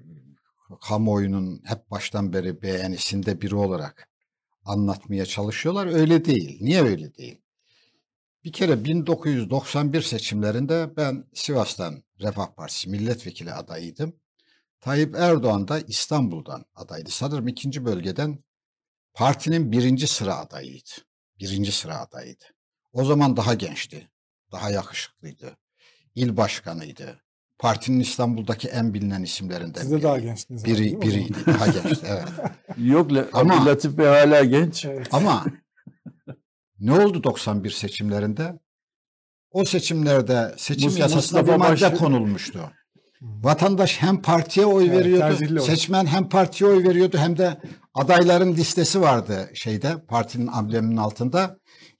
kamuoyunun hep baştan beri beğenisinde biri olarak anlatmaya çalışıyorlar. Öyle değil. Niye öyle değil? Bir kere 1991 seçimlerinde ben Sivas'tan Refah Partisi milletvekili adayıydım. Tayyip Erdoğan da İstanbul'dan adaydı. Sanırım ikinci bölgeden partinin birinci sıra adayıydı. Birinci sıra adayıydı. O zaman daha gençti. Daha yakışıklıydı. İl başkanıydı. Partinin İstanbul'daki en bilinen isimlerinden siz de biri. daha gençtiniz. Biri, biriydi. Daha gençti. Evet. Yok Ama- Latif Bey hala genç. Evet. Ama ne oldu 91 seçimlerinde? O seçimlerde seçim Mus- yasasına Mustafa bir madde Baş- konulmuştu. Vatandaş hem partiye oy Evet, veriyordu, seçmen hem partiye oy veriyordu hem de adayların listesi vardı şeyde partinin ambleminin altında.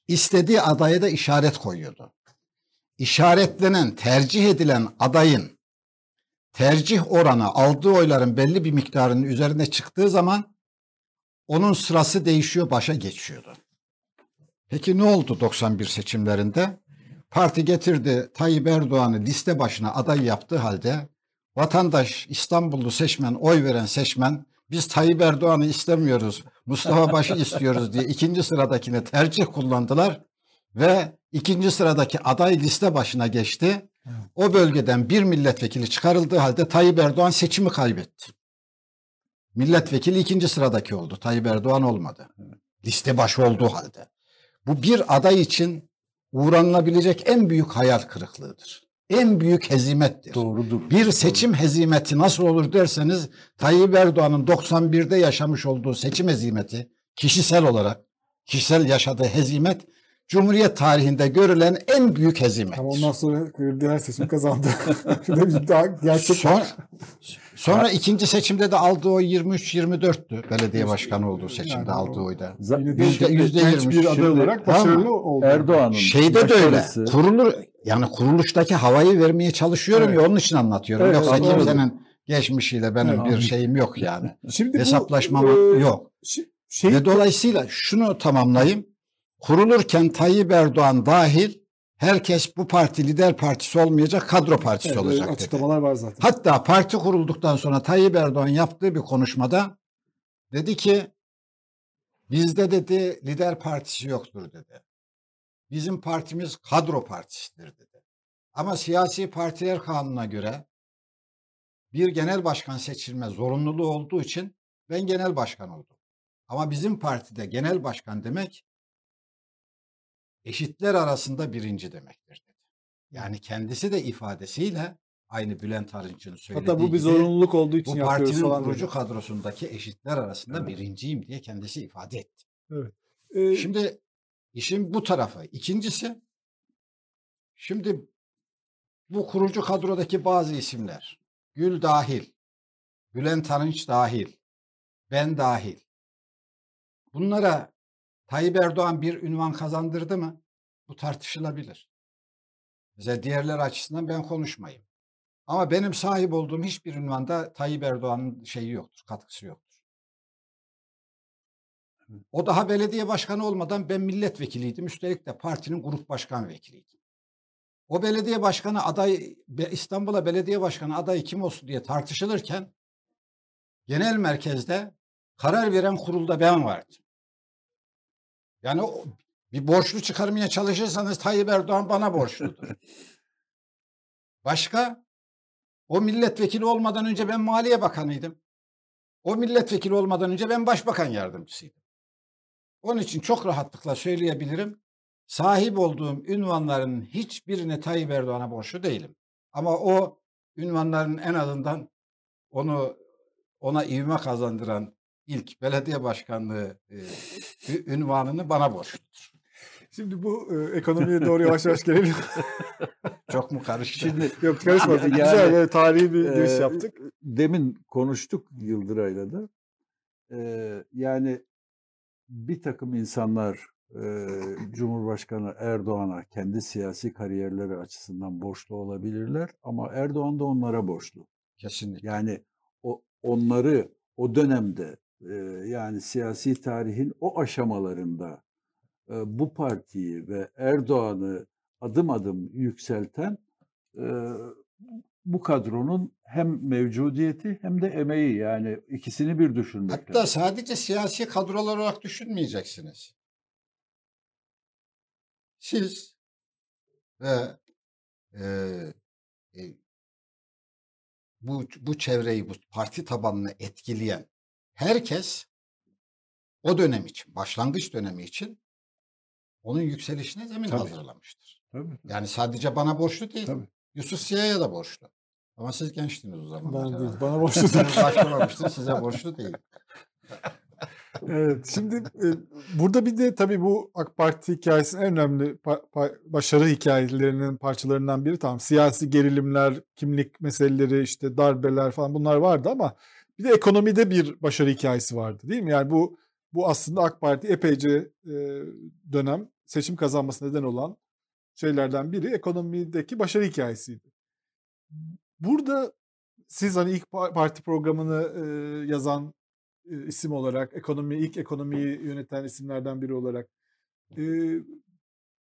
İstediği adaya da işaret koyuyordu. İşaretlenen, tercih edilen adayın tercih oranı aldığı oyların belli bir miktarının üzerine çıktığı zaman onun sırası değişiyor, başa geçiyordu. Peki ne oldu 91 seçimlerinde? Parti getirdi Tayyip Erdoğan'ı liste başına aday yaptığı halde vatandaş İstanbullu seçmen, oy veren seçmen biz Tayyip Erdoğan'ı istemiyoruz, Mustafa Baş'ı istiyoruz diye ikinci sıradakine tercih kullandılar ve ikinci sıradaki aday liste başına geçti. O bölgeden bir milletvekili çıkarıldığı halde Tayyip Erdoğan seçimi kaybetti. Milletvekili ikinci sıradaki oldu. Tayyip Erdoğan olmadı. Liste başı olduğu halde. Bu bir aday için uğranılabilecek en büyük hayal kırıklığıdır. En büyük hezimettir. Doğrudur. Bir seçim hezimeti nasıl olur derseniz Tayyip Erdoğan'ın 91'de yaşamış olduğu seçim hezimeti kişisel olarak kişisel yaşadığı hezimet Cumhuriyet tarihinde görülen en büyük hezimettir. Ama ondan sonra diğer seçim kazandı. Daha gerçek Sonra, sonra ikinci seçimde de aldığı oy 23-24'tü. Belediye başkanı olduğu seçimde Yani aldığı oyda. Yüzde- yüzde genç bir aday olarak başarılı oldu. Erdoğan'ın Şeyde de öyle. Kurulur yani kuruluştaki havayı vermeye çalışıyorum Evet. ya onun için anlatıyorum. Evet, Yoksa anladım. kimsenin geçmişiyle benim Evet. bir şeyim yok yani. Şimdi bu, Hesaplaşmam e, yok. şi- Şey, Ve dolayısıyla şunu tamamlayayım. Kurulurken Tayyip Erdoğan dahil herkes bu parti lider partisi olmayacak kadro partisi evet, olacak dedi. açıklamalar var zaten. Hatta parti kurulduktan sonra Tayyip Erdoğan yaptığı bir konuşmada dedi ki bizde dedi lider partisi yoktur dedi. Bizim partimiz kadro partisidir dedi. Ama siyasi partiler kanununa göre bir genel başkan seçilme zorunluluğu olduğu için ben genel başkan oldum. Ama bizim partide genel başkan demek eşitler arasında birinci demektir dedi. Yani kendisi de ifadesiyle Aynı Bülent Arınç'ın söylediği Hatta bu bir gibi zorunluluk olduğu için bu yapıyoruz partinin falan. kurucu dedi. kadrosundaki eşitler arasında birinciyim diye kendisi ifade etti. Ee, Şimdi işin bu tarafı. İkincisi şimdi bu kurucu kadrodaki bazı isimler Gül dahil, Bülent Arınç dahil, ben dahil. Bunlara Tayyip Erdoğan bir ünvan kazandırdı mı? Bu tartışılabilir. Mesela diğerler açısından ben konuşmayayım. Ama benim sahip olduğum hiçbir ünvanda Tayyip Erdoğan'ın şeyi yoktur, katkısı yoktur. O daha belediye başkanı olmadan ben milletvekiliydim. Üstelik de partinin grup başkan vekiliydim. O belediye başkanı aday İstanbul'a belediye başkanı adayı kim olsun diye tartışılırken genel merkezde karar veren kurulda ben vardım. Yani o, bir borçlu çıkarmaya çalışırsanız Tayyip Erdoğan bana borçludur. Başka? O milletvekili olmadan önce ben Maliye Bakanıydım. O milletvekili olmadan önce ben Başbakan Yardımcısıydım. Onun için çok rahatlıkla söyleyebilirim. Sahip olduğum ünvanların hiçbirine Tayyip Erdoğan'a borçlu değilim. Ama o ünvanların en azından onu ona ivme kazandıran ilk belediye başkanlığı e, ünvanını bana borçludur. Şimdi bu e, ekonomiye doğru yavaş yavaş gelelim. Çok mu karıştı? Şimdi Yok karışmadık. Yani, Güzel böyle tarihi bir giriş Ee, yaptık. Demin konuştuk Yıldıray'la da. Ee, yani bir takım insanlar e, Cumhurbaşkanı Erdoğan'a kendi siyasi kariyerleri açısından borçlu olabilirler ama Erdoğan da onlara borçlu. Kesinlikle. Yani o onları o dönemde e, yani siyasi tarihin o aşamalarında e, bu partiyi ve Erdoğan'ı adım adım yükselten e, bu kadronun hem mevcudiyeti hem de emeği yani ikisini bir düşünmek Hatta lazım. sadece siyasi kadrolar olarak düşünmeyeceksiniz. Siz ve e, e, bu bu çevreyi, bu parti tabanını etkileyen herkes o dönem için, başlangıç dönemi için onun yükselişine zemin Tabii. hazırlamıştır. Tabii. Yani sadece bana borçlu değil. Tabii. Yusuf Ziya'ya da borçlu. Ama siz gençtiniz o zaman. Bana değil, bana borçlu. Başlamamıştır, size borçlu değil. Evet, şimdi e, burada bir de tabii bu AK Parti hikayesinin en önemli başarı hikayelerinin parçalarından biri tamam siyasi gerilimler, kimlik meseleleri, işte darbeler falan bunlar vardı ama bir de ekonomide bir başarı hikayesi vardı değil mi? Yani bu bu aslında AK Parti epeyce e, dönem seçim kazanmasına neden olan şeylerden biri ekonomideki başarı hikayesiydi. Burada siz hani ilk pa- parti programını e, yazan e, isim olarak, ekonomi ilk ekonomiyi yöneten isimlerden biri olarak e,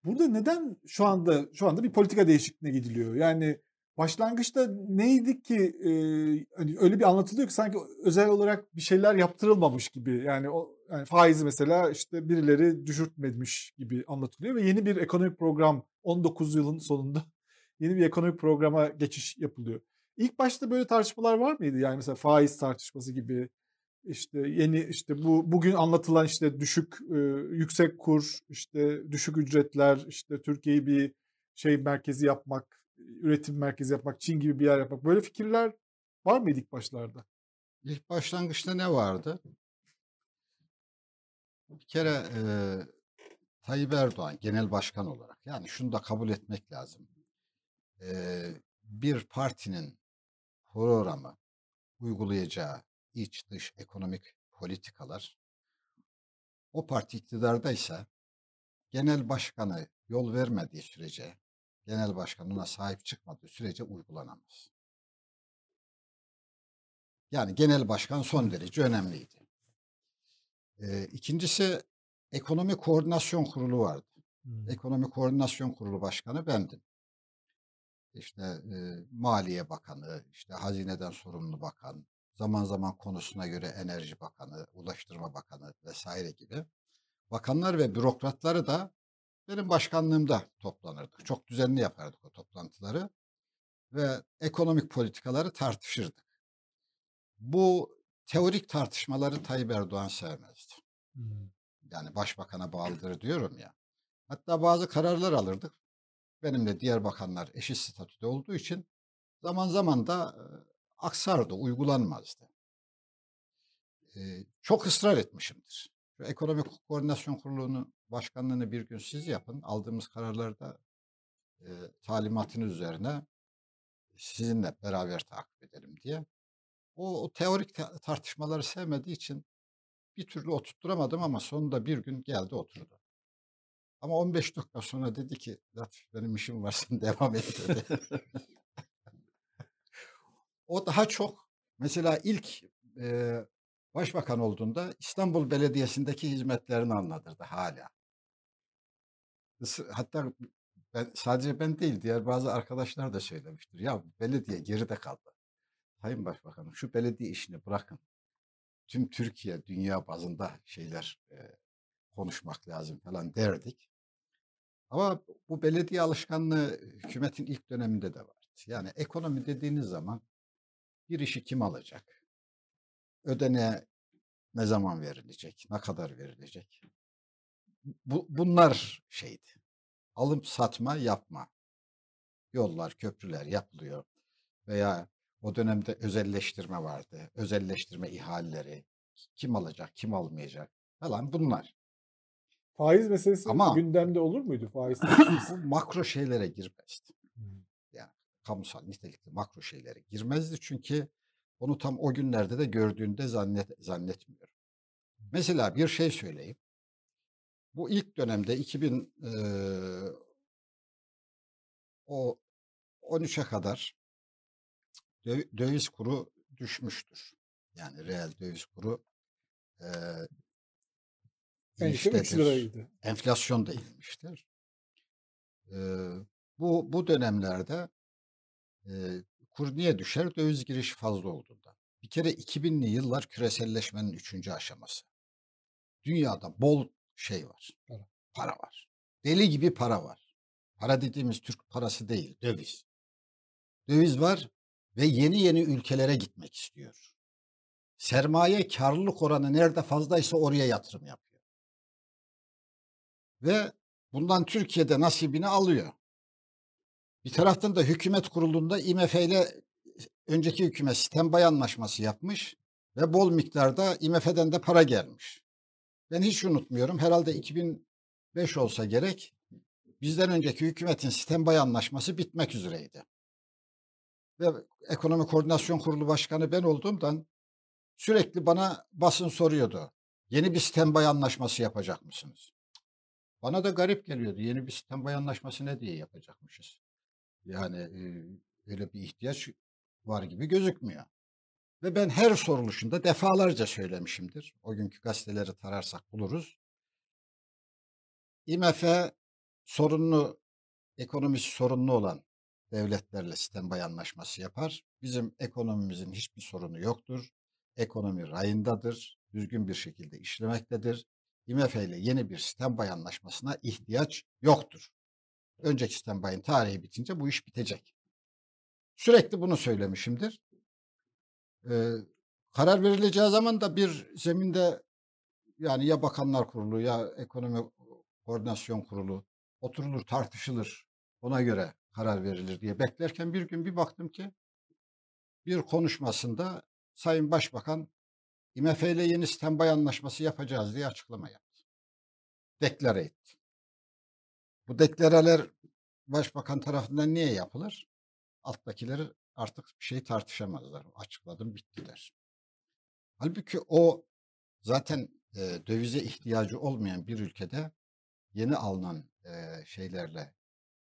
burada neden şu anda şu anda bir politika değişikliğine gidiliyor? Yani başlangıçta neydi ki e, öyle bir anlatılıyor ki sanki özel olarak bir şeyler yaptırılmamış gibi. Yani o yani faizi mesela işte birileri düşürtmemiş gibi anlatılıyor ve yeni bir ekonomik program 19 yılın sonunda yeni bir ekonomik programa geçiş yapılıyor. İlk başta böyle tartışmalar var mıydı? Yani mesela faiz tartışması gibi işte yeni işte bu bugün anlatılan işte düşük e, yüksek kur işte düşük ücretler işte Türkiye'yi bir şey merkezi yapmak üretim merkezi yapmak Çin gibi bir yer yapmak böyle fikirler var mıydı ilk başlarda? İlk başlangıçta ne vardı? Bir kere e, Tayyip Erdoğan genel başkan olarak yani şunu da kabul etmek lazım. E, bir partinin programı uygulayacağı iç dış ekonomik politikalar o parti iktidardaysa genel başkanı yol vermediği sürece genel başkan ona sahip çıkmadığı sürece uygulanamaz. Yani genel başkan son derece önemliydi. Ee, ikincisi ekonomi koordinasyon kurulu vardı. Ekonomi koordinasyon kurulu başkanı bendim. İşte e, Maliye Bakanı, işte Hazineden sorumlu bakan, zaman zaman konusuna göre Enerji Bakanı, Ulaştırma Bakanı vesaire gibi bakanlar ve bürokratları da benim başkanlığımda toplanırdık. Çok düzenli yapardık o toplantıları ve ekonomik politikaları tartışırdık. Bu teorik tartışmaları Tayyip Erdoğan sevmezdi. Yani başbakana bağlıdır diyorum ya. Hatta bazı kararlar alırdık. Benimle diğer bakanlar eşit statüde olduğu için zaman zaman da e, aksardı, uygulanmazdı. E, çok ısrar etmişimdir. Şu Ekonomik Koordinasyon Kurulu'nun başkanlığını bir gün siz yapın. Aldığımız kararlarda e, talimatınız üzerine sizinle beraber takip edelim diye. O, o teorik ta- tartışmaları sevmediği için bir türlü oturtturamadım ama sonunda bir gün geldi oturdu. Ama 15 dakika sonra dedi ki Latif benim işim var sen devam et dedi. o daha çok mesela ilk e, başbakan olduğunda İstanbul Belediyesi'ndeki hizmetlerini anlatırdı hala. Hatta ben, sadece ben değil diğer bazı arkadaşlar da söylemiştir. Ya belediye geride kaldı. Sayın Başbakanım şu belediye işini bırakın. Tüm Türkiye dünya bazında şeyler e, konuşmak lazım falan derdik. Ama bu belediye alışkanlığı hükümetin ilk döneminde de vardı. Yani ekonomi dediğiniz zaman bir işi kim alacak? Ödeneğe ne zaman verilecek? Ne kadar verilecek? Bu, bunlar şeydi. Alım satma yapma. Yollar, köprüler yapılıyor. Veya o dönemde özelleştirme vardı. Özelleştirme ihaleleri. Kim alacak, kim almayacak falan bunlar. Faiz meselesi Ama- gündemde olur muydu faiz? Bu makro şeylere girmezdi. Yani kamusal nitelikli makro şeylere girmezdi çünkü onu tam o günlerde de gördüğünde zannet, zannetmiyorum. Mesela bir şey söyleyeyim. Bu ilk dönemde 2000 eee, o 13'e kadar döv- döviz kuru düşmüştür. Yani reel döviz kuru 3 iniştedir enflasyon da inmiştir. Eee, bu bu dönemlerde eee, kur niye düşer? Döviz girişi fazla olduğunda. Bir kere 2000'li yıllar küreselleşmenin üçüncü aşaması. Dünyada bol şey var. Para. Para var. Deli gibi para var. Para dediğimiz Türk parası değil, döviz. Döviz var ve yeni yeni ülkelere gitmek istiyor. Sermaye karlılık oranı nerede fazlaysa oraya yatırım yapıyor. Ve bundan Türkiye'de nasibini alıyor. Bir taraftan da hükümet kurulunda IMF ile önceki hükümet standby anlaşması yapmış ve bol miktarda IMF'den de para gelmiş. Ben hiç unutmuyorum. Herhalde 2005 olsa gerek. Bizden önceki hükümetin standby anlaşması bitmek üzereydi. Ve Ekonomi Koordinasyon Kurulu Başkanı ben olduğumdan sürekli bana basın soruyordu. Yeni bir standby anlaşması yapacak mısınız? Bana da garip geliyordu. Yeni bir standby anlaşması ne diye yapacakmışız? Yani öyle bir ihtiyaç var gibi gözükmüyor. Ve ben her soruluşunda defalarca söylemişimdir. O günkü gazeteleri tararsak buluruz. IMF sorunlu, ekonomisi sorunlu olan devletlerle standby anlaşması yapar. Bizim ekonomimizin hiçbir sorunu yoktur. Ekonomi rayındadır, düzgün bir şekilde işlemektedir. IMF ile yeni bir standby anlaşmasına ihtiyaç yoktur. Önceki standby'ın tarihi bitince bu iş bitecek. Sürekli bunu söylemişimdir. Ee, karar verileceği zaman da bir zeminde yani ya Bakanlar Kurulu ya Ekonomi Koordinasyon Kurulu oturulur tartışılır ona göre karar verilir diye beklerken bir gün bir baktım ki bir konuşmasında Sayın Başbakan IMF ile yeni standby anlaşması yapacağız diye açıklama yaptı. Deklare etti. Bu deklareler Başbakan tarafından niye yapılır? Alttakileri artık bir şey tartışamazlar. Açıkladım bittiler. Halbuki o zaten e, dövize ihtiyacı olmayan bir ülkede yeni alınan e, şeylerle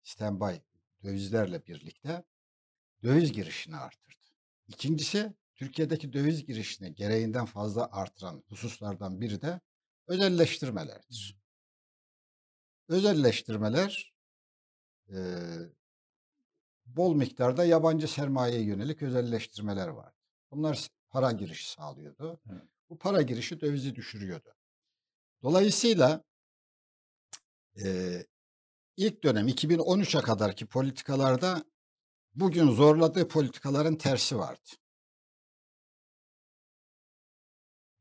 standby dövizlerle birlikte döviz girişini artırdı. İkincisi Türkiye'deki döviz girişini gereğinden fazla artıran hususlardan biri de özelleştirmelerdir. Özelleştirmeler e, bol miktarda yabancı sermayeye yönelik özelleştirmeler vardı. Bunlar para girişi sağlıyordu. Evet. Bu para girişi dövizi düşürüyordu. Dolayısıyla e, ilk dönem 2013'e kadarki politikalarda bugün zorladığı politikaların tersi vardı.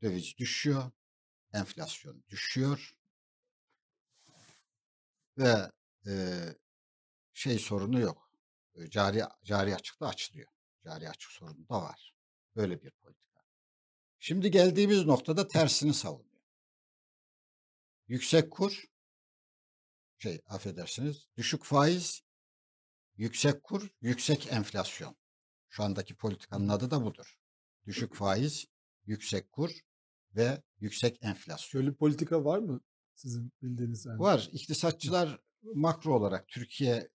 Döviz düşüyor, enflasyon düşüyor ve e, şey sorunu yok. Cari cari açıkta açılıyor. Cari açık sorunu da var. Böyle bir politika. Şimdi geldiğimiz noktada tersini savunuyor. Yüksek kur, şey affedersiniz, düşük faiz, yüksek kur, yüksek enflasyon. Şu andaki politikanın adı da budur. Düşük faiz, yüksek kur ve yüksek enflasyon. Şöyle bir politika var mı sizin bildiğiniz? Yani? Var. İktisatçılar makro olarak Türkiye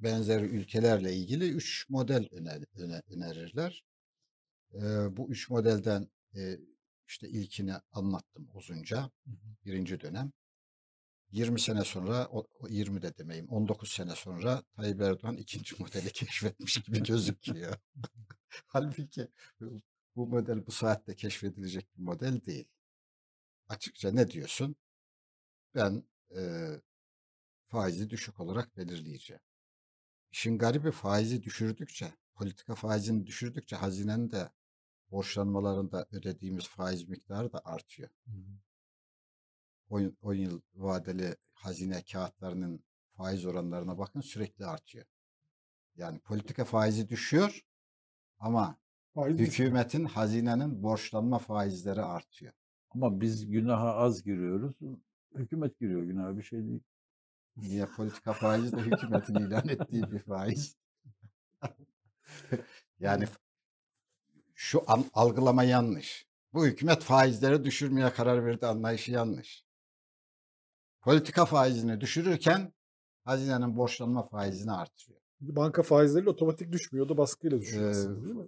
benzeri ülkelerle ilgili üç model öner, öner, önerirler. Ee, bu üç modelden e, işte ilkini anlattım uzunca. Birinci dönem. 20 sene sonra, o, o 20 de demeyeyim, 19 sene sonra Tayyip Erdoğan ikinci modeli keşfetmiş gibi gözüküyor. Halbuki bu model bu saatte keşfedilecek bir model değil. Açıkça ne diyorsun? Ben e, faizi düşük olarak belirleyeceğim. İşin garibi faizi düşürdükçe, politika faizini düşürdükçe hazinenin de borçlanmalarında ödediğimiz faiz miktarı da artıyor. 10 yıl vadeli hazine kağıtlarının faiz oranlarına bakın sürekli artıyor. Yani politika faizi düşüyor ama Faiz düşüyor. hükümetin, hazinenin borçlanma faizleri artıyor. Ama biz günaha az giriyoruz. Hükümet giriyor günaha bir şey değil. Niye politika faizi de hükümetin ilan ettiği bir faiz. yani şu an, algılama yanlış. Bu hükümet faizleri düşürmeye karar verdi anlayışı yanlış. Politika faizini düşürürken hazinenin borçlanma faizini artırıyor. Banka faizleri otomatik düşmüyor. O da baskıyla düşüyor Ee, değil mi?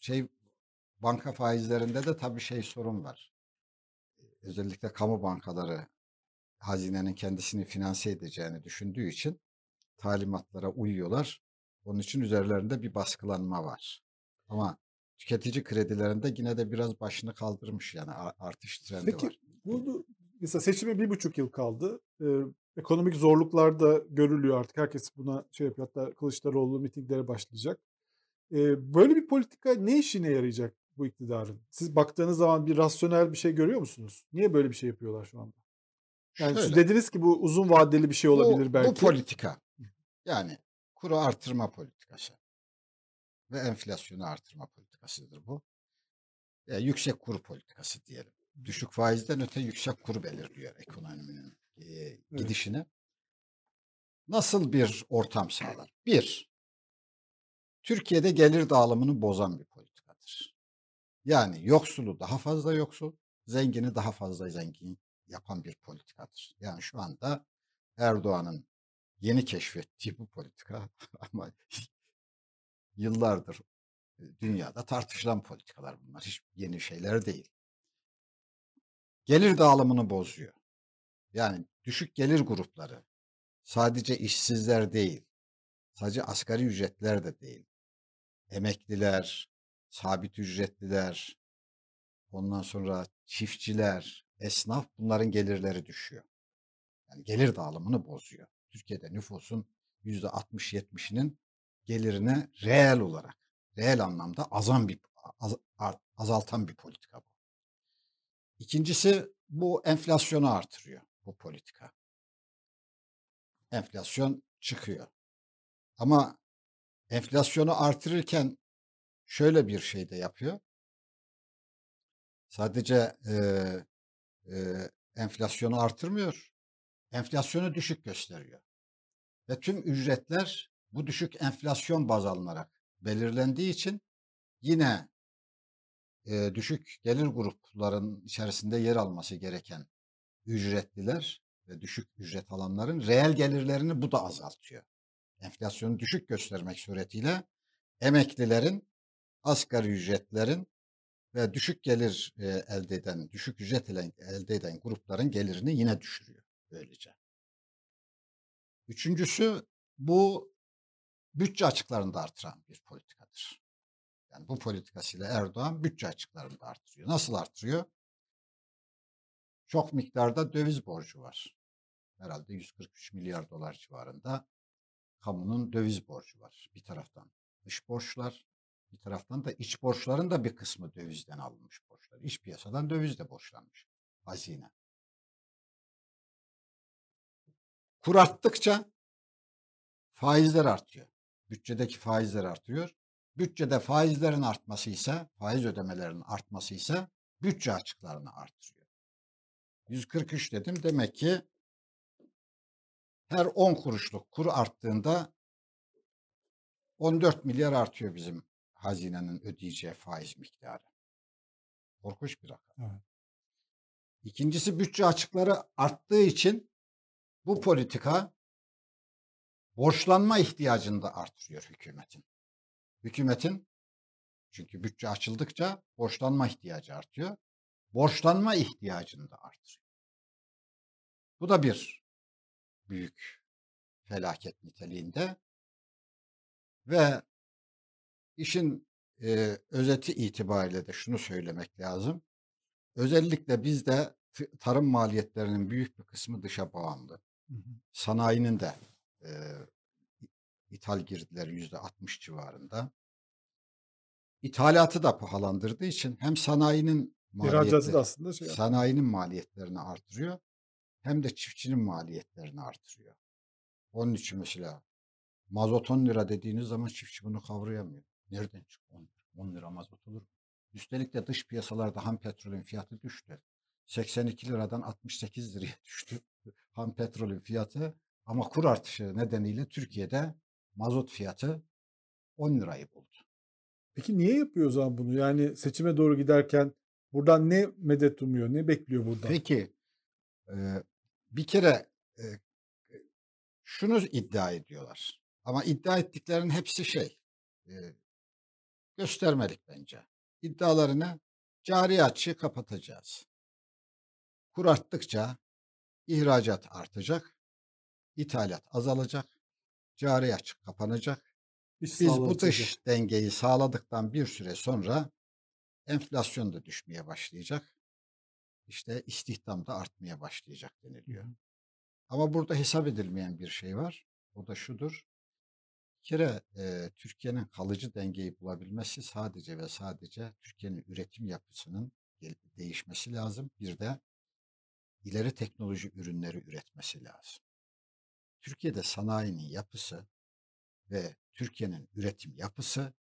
Şey banka faizlerinde de tabii şey sorun var. Özellikle kamu bankaları hazinenin kendisini finanse edeceğini düşündüğü için talimatlara uyuyorlar. Onun için üzerlerinde bir baskılanma var. Ama tüketici kredilerinde yine de biraz başını kaldırmış yani artış trendi Peki var. bu mesela seçime bir buçuk yıl kaldı. Ee, ekonomik zorluklar da görülüyor artık. Herkes buna şey yapıyor. Hatta Kılıçdaroğlu mitinglere başlayacak. Ee, böyle bir politika ne işine yarayacak bu iktidarın? Siz baktığınız zaman bir rasyonel bir şey görüyor musunuz? Niye böyle bir şey yapıyorlar şu anda? Yani siz Şöyle, dediniz ki bu uzun vadeli bir şey olabilir bu, belki. bu politika yani kuru artırma politikası ve enflasyonu artırma politikasıdır bu. Ya yüksek kur politikası diyelim. Düşük faizden öte yüksek kur belirliyor ekonominin e, gidişini. Nasıl bir ortam sağlar? Bir, Türkiye'de gelir dağılımını bozan bir politikadır. Yani yoksulu daha fazla yoksul, zengini daha fazla zengin yapan bir politikadır. Yani şu anda Erdoğan'ın yeni keşfettiği bu politika ama yıllardır e, dünyada tartışılan politikalar bunlar. Hiç yeni şeyler değil. Gelir dağılımını bozuyor. Yani düşük gelir grupları sadece işsizler değil, sadece asgari ücretler de değil. Emekliler, sabit ücretliler, ondan sonra çiftçiler, esnaf bunların gelirleri düşüyor. Yani gelir dağılımını bozuyor. Türkiye'de nüfusun %60-70'inin gelirine reel olarak, reel anlamda azan bir az- azaltan bir politika bu. İkincisi bu enflasyonu artırıyor bu politika. Enflasyon çıkıyor. Ama enflasyonu artırırken şöyle bir şey de yapıyor. Sadece eee, eee, enflasyonu artırmıyor. Enflasyonu düşük gösteriyor. Ve tüm ücretler bu düşük enflasyon baz alınarak belirlendiği için yine eee, düşük gelir grupların içerisinde yer alması gereken ücretliler ve düşük ücret alanların reel gelirlerini bu da azaltıyor. Enflasyonu düşük göstermek suretiyle emeklilerin, asgari ücretlerin ve düşük gelir e, elde eden, düşük ücret elde eden grupların gelirini yine düşürüyor böylece. Üçüncüsü bu bütçe açıklarını da artıran bir politikadır. Yani bu politikasıyla Erdoğan bütçe açıklarını da artırıyor. Nasıl artırıyor? Çok miktarda döviz borcu var. Herhalde 143 milyar dolar civarında kamunun döviz borcu var bir taraftan. Dış borçlar, bir taraftan da iç borçların da bir kısmı dövizden alınmış borçlar. İç piyasadan dövizle borçlanmış hazine. Kur arttıkça faizler artıyor. Bütçedeki faizler artıyor. Bütçede faizlerin artması ise, faiz ödemelerinin artması ise bütçe açıklarını artırıyor. 143 dedim. Demek ki her 10 kuruşluk kur arttığında 14 milyar artıyor bizim hazinenin ödeyeceği faiz miktarı. Korkunç bir rakam. Evet. İkincisi bütçe açıkları arttığı için bu politika borçlanma ihtiyacını da artırıyor hükümetin. Hükümetin çünkü bütçe açıldıkça borçlanma ihtiyacı artıyor. Borçlanma ihtiyacını da artırıyor. Bu da bir büyük felaket niteliğinde ve işin e, özeti itibariyle de şunu söylemek lazım. Özellikle bizde tarım maliyetlerinin büyük bir kısmı dışa bağımlı. Hı hı. Sanayinin de e, ithal girdileri yüzde 60 civarında. İthalatı da pahalandırdığı için hem sanayinin maliyetleri, da aslında şey sanayinin maliyetlerini artırıyor hem de çiftçinin maliyetlerini artırıyor. Onun için mesela mazot 10 lira dediğiniz zaman çiftçi bunu kavrayamıyor. Nereden çıktı 10 lira? 10 lira mazot olur mu? Üstelik de dış piyasalarda ham petrolün fiyatı düştü. 82 liradan 68 liraya düştü ham petrolün fiyatı. Ama kur artışı nedeniyle Türkiye'de mazot fiyatı 10 lirayı buldu. Peki niye yapıyor o zaman bunu? Yani seçime doğru giderken buradan ne medet umuyor? Ne bekliyor buradan? Peki e, bir kere e, şunu iddia ediyorlar. Ama iddia ettiklerinin hepsi şey göstermelik bence. İddialarını cari açığı kapatacağız. Kur arttıkça ihracat artacak, ithalat azalacak, cari açık kapanacak. Biz sağlığı bu dış dengeyi sağladıktan bir süre sonra enflasyon da düşmeye başlayacak. İşte istihdam da artmaya başlayacak deniliyor. Ama burada hesap edilmeyen bir şey var. O da şudur. Bir kere e, Türkiye'nin kalıcı dengeyi bulabilmesi sadece ve sadece Türkiye'nin üretim yapısının değişmesi lazım. Bir de ileri teknoloji ürünleri üretmesi lazım. Türkiye'de sanayinin yapısı ve Türkiye'nin üretim yapısı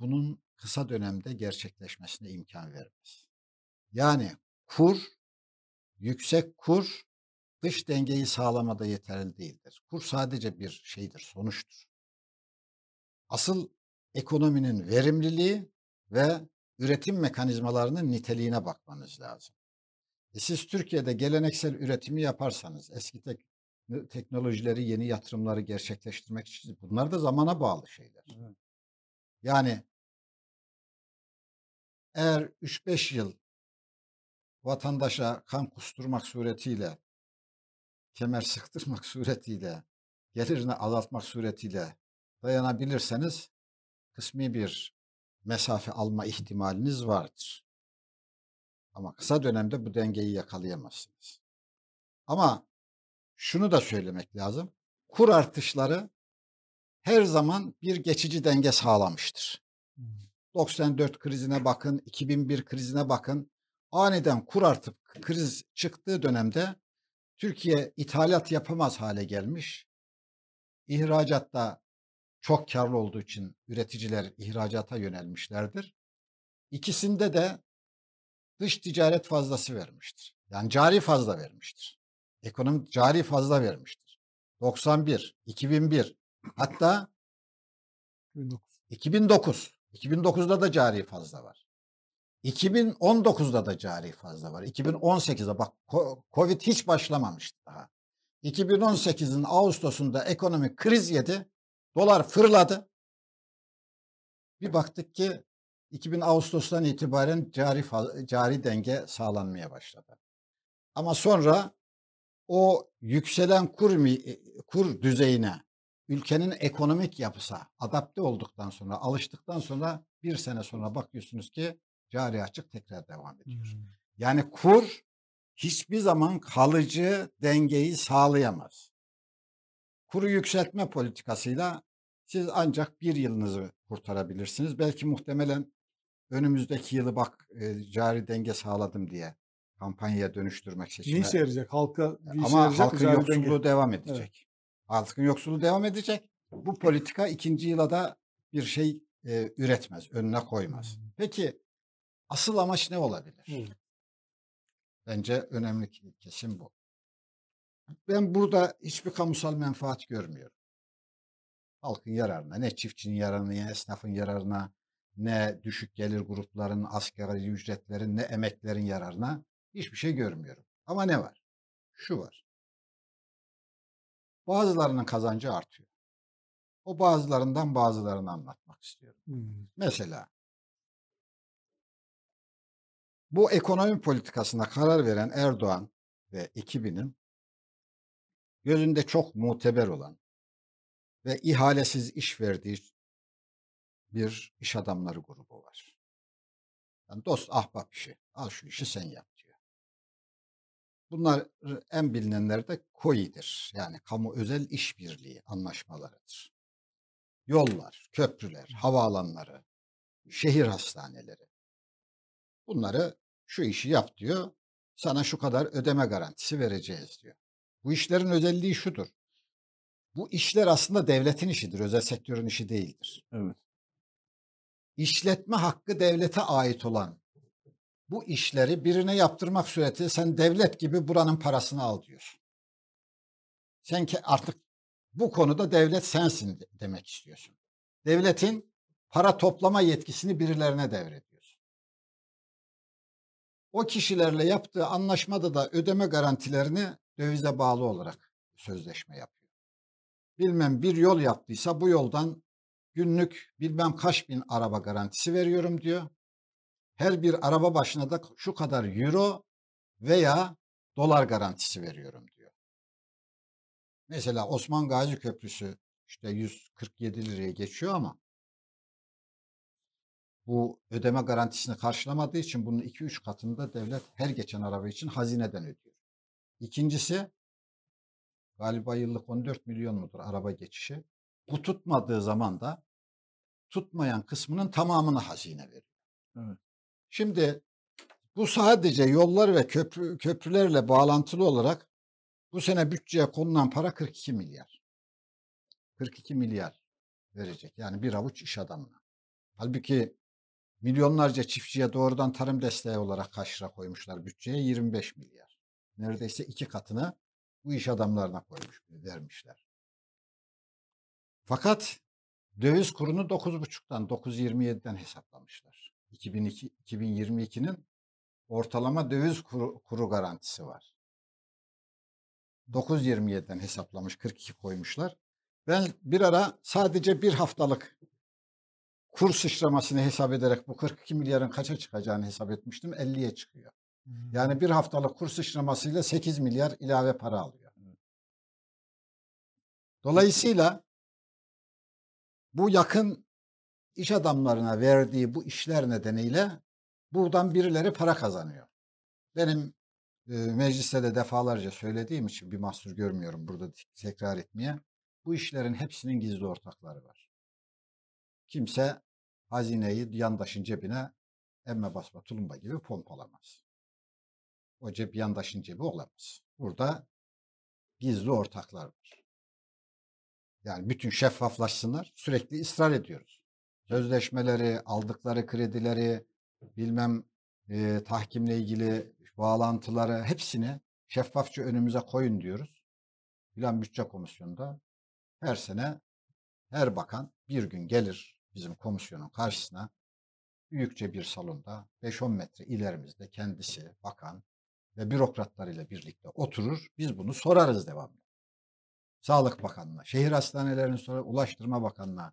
bunun kısa dönemde gerçekleşmesine imkan vermez. Yani kur, yüksek kur dış dengeyi sağlamada yeterli değildir. Kur sadece bir şeydir, sonuçtur. Asıl ekonominin verimliliği ve üretim mekanizmalarının niteliğine bakmanız lazım. E siz Türkiye'de geleneksel üretimi yaparsanız, eski tek, teknolojileri, yeni yatırımları gerçekleştirmek için bunlar da zamana bağlı şeyler. Evet. Yani eğer 3-5 yıl vatandaşa kan kusturmak suretiyle, kemer sıktırmak suretiyle, gelirini azaltmak suretiyle dayanabilirseniz kısmi bir mesafe alma ihtimaliniz vardır. Ama kısa dönemde bu dengeyi yakalayamazsınız. Ama şunu da söylemek lazım. Kur artışları her zaman bir geçici denge sağlamıştır. 94 krizine bakın, 2001 krizine bakın. Aniden kur artıp kriz çıktığı dönemde Türkiye ithalat yapamaz hale gelmiş. İhracatta çok karlı olduğu için üreticiler ihracata yönelmişlerdir. İkisinde de dış ticaret fazlası vermiştir. Yani cari fazla vermiştir. Ekonomi cari fazla vermiştir. 91, 2001 hatta 2009. 2009. 2009'da da cari fazla var. 2019'da da cari fazla var. 2018'de bak Covid hiç başlamamıştı daha. 2018'in Ağustos'unda ekonomik kriz yedi. Dolar fırladı. Bir baktık ki 2000 Ağustos'tan itibaren cari cari denge sağlanmaya başladı. Ama sonra o yükselen kur mi- kur düzeyine ülkenin ekonomik yapısa adapte olduktan sonra, alıştıktan sonra bir sene sonra bakıyorsunuz ki cari açık tekrar devam ediyor. Hmm. Yani kur hiçbir zaman kalıcı dengeyi sağlayamaz. Kuru yükseltme politikasıyla siz ancak bir yılınızı kurtarabilirsiniz. Belki muhtemelen önümüzdeki yılı bak e, cari denge sağladım diye kampanyaya dönüştürmek Ne seçime. işe yarayacak? Halka bir işe Ama yarayacak halkın yoksulluğu denge. devam edecek. Halkın yoksulluğu devam edecek. Bu politika ikinci yıla da bir şey e, üretmez, önüne koymaz. Peki asıl amaç ne olabilir? Evet. Bence önemli kesim bu. Ben burada hiçbir kamusal menfaat görmüyorum. Halkın yararına, ne çiftçinin yararına, ne esnafın yararına, ne düşük gelir grupların, asgari ücretlerin, ne emeklerin yararına hiçbir şey görmüyorum. Ama ne var? Şu var. Bazılarının kazancı artıyor. O bazılarından bazılarını anlatmak istiyorum. Hmm. Mesela bu ekonomi politikasına karar veren Erdoğan ve ekibinin gözünde çok muteber olan ve ihalesiz iş verdiği bir iş adamları grubu var. Yani dost ahbap işi. Al şu işi sen yap diyor. Bunlar en bilinenleri de KOİ'dir. Yani kamu özel işbirliği anlaşmalarıdır. Yollar, köprüler, havaalanları, şehir hastaneleri. Bunları şu işi yap diyor. Sana şu kadar ödeme garantisi vereceğiz diyor. Bu işlerin özelliği şudur. Bu işler aslında devletin işidir, özel sektörün işi değildir. Evet. İşletme hakkı devlete ait olan bu işleri birine yaptırmak suretiyle sen devlet gibi buranın parasını al diyorsun. Sen ki artık bu konuda devlet sensin de- demek istiyorsun. Devletin para toplama yetkisini birilerine devrediyorsun. O kişilerle yaptığı anlaşmada da ödeme garantilerini dövize bağlı olarak sözleşme yapıyor. Bilmem bir yol yaptıysa bu yoldan günlük bilmem kaç bin araba garantisi veriyorum diyor. Her bir araba başına da şu kadar euro veya dolar garantisi veriyorum diyor. Mesela Osman Gazi Köprüsü işte 147 liraya geçiyor ama bu ödeme garantisini karşılamadığı için bunun 2-3 katını da devlet her geçen araba için hazineden ödüyor. İkincisi galiba yıllık 14 milyon mudur araba geçişi. Bu tutmadığı zaman da tutmayan kısmının tamamını hazine veriyor. Evet. Şimdi bu sadece yollar ve köprü, köprülerle bağlantılı olarak bu sene bütçeye konulan para 42 milyar. 42 milyar verecek. Yani bir avuç iş adamına. Halbuki milyonlarca çiftçiye doğrudan tarım desteği olarak kaç lira koymuşlar bütçeye? 25 milyar. Neredeyse iki katını bu iş adamlarına koymuş, vermişler. Fakat döviz kurunu 9,5'tan 9.27'den hesaplamışlar. 2002, 2022'nin ortalama döviz kuru, kuru garantisi var. 9.27'den hesaplamış 42 koymuşlar. Ben bir ara sadece bir haftalık kur sıçramasını hesap ederek bu 42 milyarın kaça çıkacağını hesap etmiştim. 50'ye çıkıyor. Yani bir haftalık kur sıçramasıyla 8 milyar ilave para alıyor. Dolayısıyla bu yakın iş adamlarına verdiği bu işler nedeniyle buradan birileri para kazanıyor. Benim e, mecliste de defalarca söylediğim için bir mahsur görmüyorum burada tekrar etmeye. Bu işlerin hepsinin gizli ortakları var. Kimse hazineyi yandaşın cebine emme basma tulumba gibi pompalamaz. O cep yandaşın cebi olamaz. Burada gizli ortaklar var. Yani bütün şeffaflaşsınlar. Sürekli ısrar ediyoruz. Sözleşmeleri, aldıkları kredileri, bilmem e, tahkimle ilgili bağlantıları hepsini şeffafça önümüze koyun diyoruz. Plan Bütçe Komisyonu'nda her sene her bakan bir gün gelir bizim komisyonun karşısına büyükçe bir salonda 5-10 metre ilerimizde kendisi bakan ve bürokratlarıyla birlikte oturur. Biz bunu sorarız devamlı. Sağlık Bakanı'na, şehir hastanelerini sorar, Ulaştırma Bakanı'na,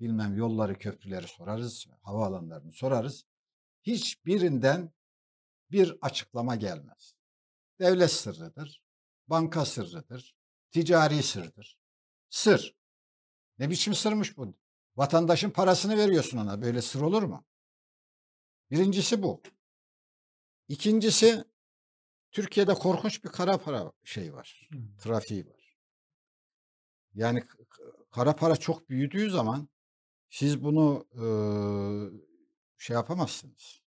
bilmem yolları, köprüleri sorarız, havaalanlarını sorarız. Hiçbirinden bir açıklama gelmez. Devlet sırrıdır, banka sırrıdır, ticari sırdır. Sır. Ne biçim sırmış bu? Vatandaşın parasını veriyorsun ona. Böyle sır olur mu? Birincisi bu. İkincisi Türkiye'de korkunç bir kara para şey var. Trafiği var. Yani kara para çok büyüdüğü zaman siz bunu eee, şey yapamazsınız.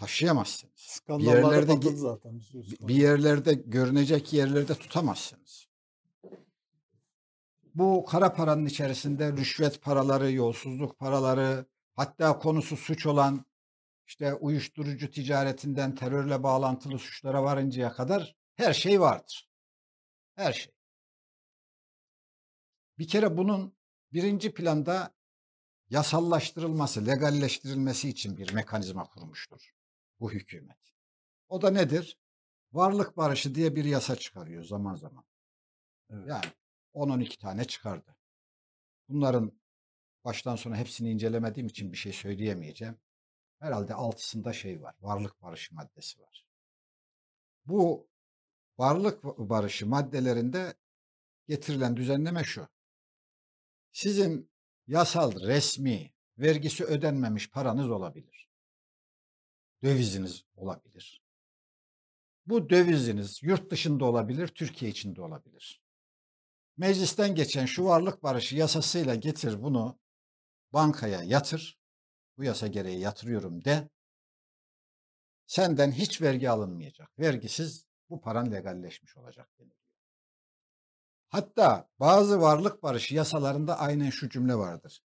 Taşıyamazsınız. Bir yerlerde zaten. Bir yerlerde görünecek yerlerde tutamazsınız. Bu kara paranın içerisinde rüşvet paraları, yolsuzluk paraları, hatta konusu suç olan işte uyuşturucu ticaretinden terörle bağlantılı suçlara varıncaya kadar her şey vardır. Her şey. Bir kere bunun birinci planda yasallaştırılması, legalleştirilmesi için bir mekanizma kurmuştur bu hükümet. O da nedir? Varlık barışı diye bir yasa çıkarıyor zaman zaman. Evet. Yani 10-12 tane çıkardı. Bunların baştan sona hepsini incelemediğim için bir şey söyleyemeyeceğim. Herhalde altısında şey var. Varlık barışı maddesi var. Bu varlık barışı maddelerinde getirilen düzenleme şu. Sizin yasal, resmi, vergisi ödenmemiş paranız olabilir. Döviziniz olabilir. Bu döviziniz yurt dışında olabilir, Türkiye içinde olabilir. Meclisten geçen şu varlık barışı yasasıyla getir bunu bankaya yatır. Bu yasa gereği yatırıyorum de. Senden hiç vergi alınmayacak. Vergisiz bu paran legalleşmiş olacak deniliyor. Hatta bazı varlık barışı yasalarında aynen şu cümle vardır.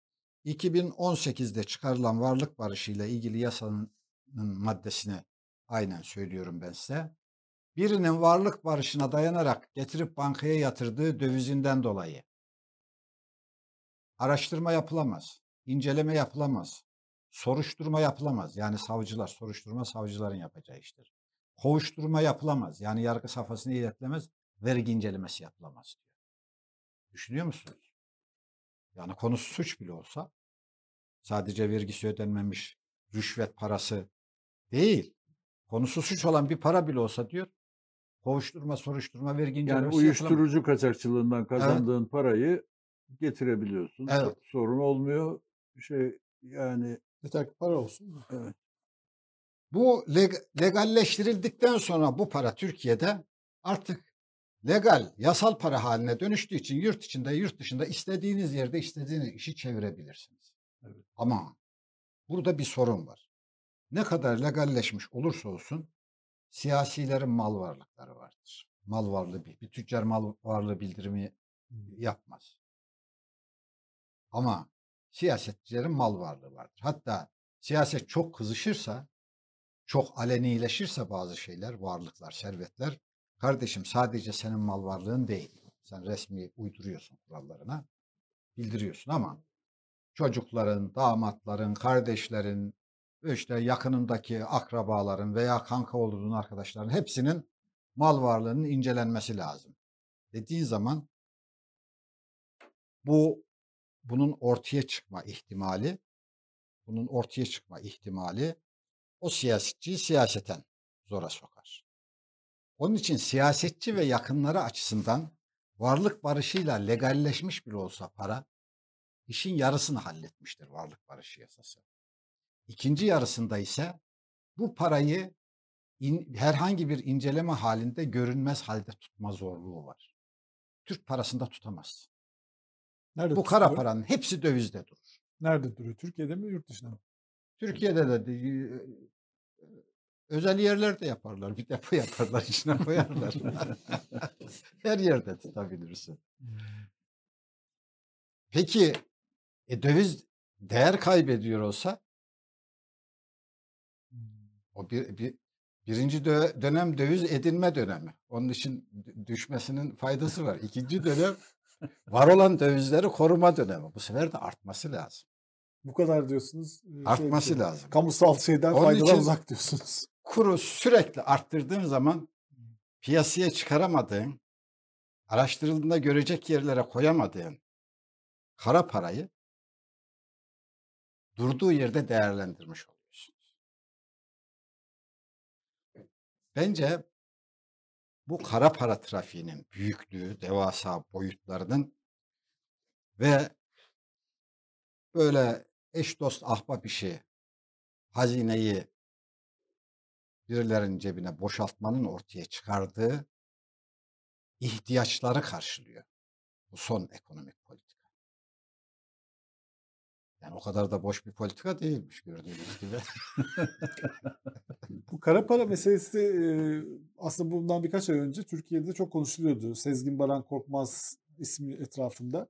2018'de çıkarılan varlık barışı ile ilgili yasanın maddesini aynen söylüyorum ben size. Birinin varlık barışına dayanarak getirip bankaya yatırdığı dövizinden dolayı araştırma yapılamaz, inceleme yapılamaz, soruşturma yapılamaz. Yani savcılar, soruşturma savcıların yapacağı iştir. Kovuşturma yapılamaz. Yani yargı safhasına iletilemez, vergi incelemesi yapılamaz diyor. Düşünüyor musunuz? Yani konusu suç bile olsa sadece vergisi ödenmemiş rüşvet parası değil. Konusu suç olan bir para bile olsa diyor kovuşturma, soruşturma, vergi Yani incelemesi uyuşturucu kaçakçılığından kazandığın parayı getirebiliyorsun. Evet. Sorun olmuyor. Şey yani Yeter ki para olsun. evet. Bu leg- legalleştirildikten sonra bu para Türkiye'de artık legal, yasal para haline dönüştüğü için yurt içinde, yurt dışında istediğiniz yerde istediğiniz işi çevirebilirsiniz. Evet. Ama burada bir sorun var. Ne kadar legalleşmiş olursa olsun siyasilerin mal varlıkları vardır. Mal varlığı bir, bir tüccar mal varlığı bildirimi yapmaz. Ama siyasetçilerin mal varlığı vardır. Hatta siyaset çok kızışırsa, çok alenileşirse bazı şeyler, varlıklar, servetler, kardeşim sadece senin mal varlığın değil. Sen resmi uyduruyorsun kurallarına, bildiriyorsun ama çocukların, damatların, kardeşlerin, işte yakınındaki akrabaların veya kanka olduğun arkadaşların hepsinin mal varlığının incelenmesi lazım. Dediğin zaman bu bunun ortaya çıkma ihtimali, bunun ortaya çıkma ihtimali o siyasetçiyi siyaseten zora sokar. Onun için siyasetçi ve yakınları açısından varlık barışıyla legalleşmiş bile olsa para işin yarısını halletmiştir varlık barışı yasası. İkinci yarısında ise bu parayı in, herhangi bir inceleme halinde görünmez halde tutma zorluğu var. Türk parasında tutamaz. Nerede Bu kara tutuyor? paranın hepsi dövizde durur. Nerede duruyor? Türkiye'de mi yurt dışında mı? Türkiye'de de özel yerlerde yaparlar. Bir depo yaparlar, içine koyarlar. Her yerde tutabilirsin. Peki e, döviz değer kaybediyor olsa o bir, bir birinci dö- dönem döviz edinme dönemi. Onun için düşmesinin faydası var. İkinci dönem var olan dövizleri koruma dönemi. Bu sefer de artması lazım. Bu kadar diyorsunuz. e, şey Artması şey, lazım. Kamusal şeyden Onun faydadan uzak diyorsunuz. kuru sürekli arttırdığın zaman piyasaya çıkaramadığın, araştırıldığında görecek yerlere koyamadığın kara parayı durduğu yerde değerlendirmiş oluyorsunuz. Bence bu kara para trafiğinin büyüklüğü, devasa boyutlarının ve böyle eş dost ahbap işi hazineyi birilerinin cebine boşaltmanın ortaya çıkardığı ihtiyaçları karşılıyor. Bu son ekonomik politika. Yani o kadar da boş bir politika değilmiş gördüğünüz gibi. Bu kara para meselesi aslında bundan birkaç ay önce Türkiye'de çok konuşuluyordu. Sezgin Baran Korkmaz ismi etrafında.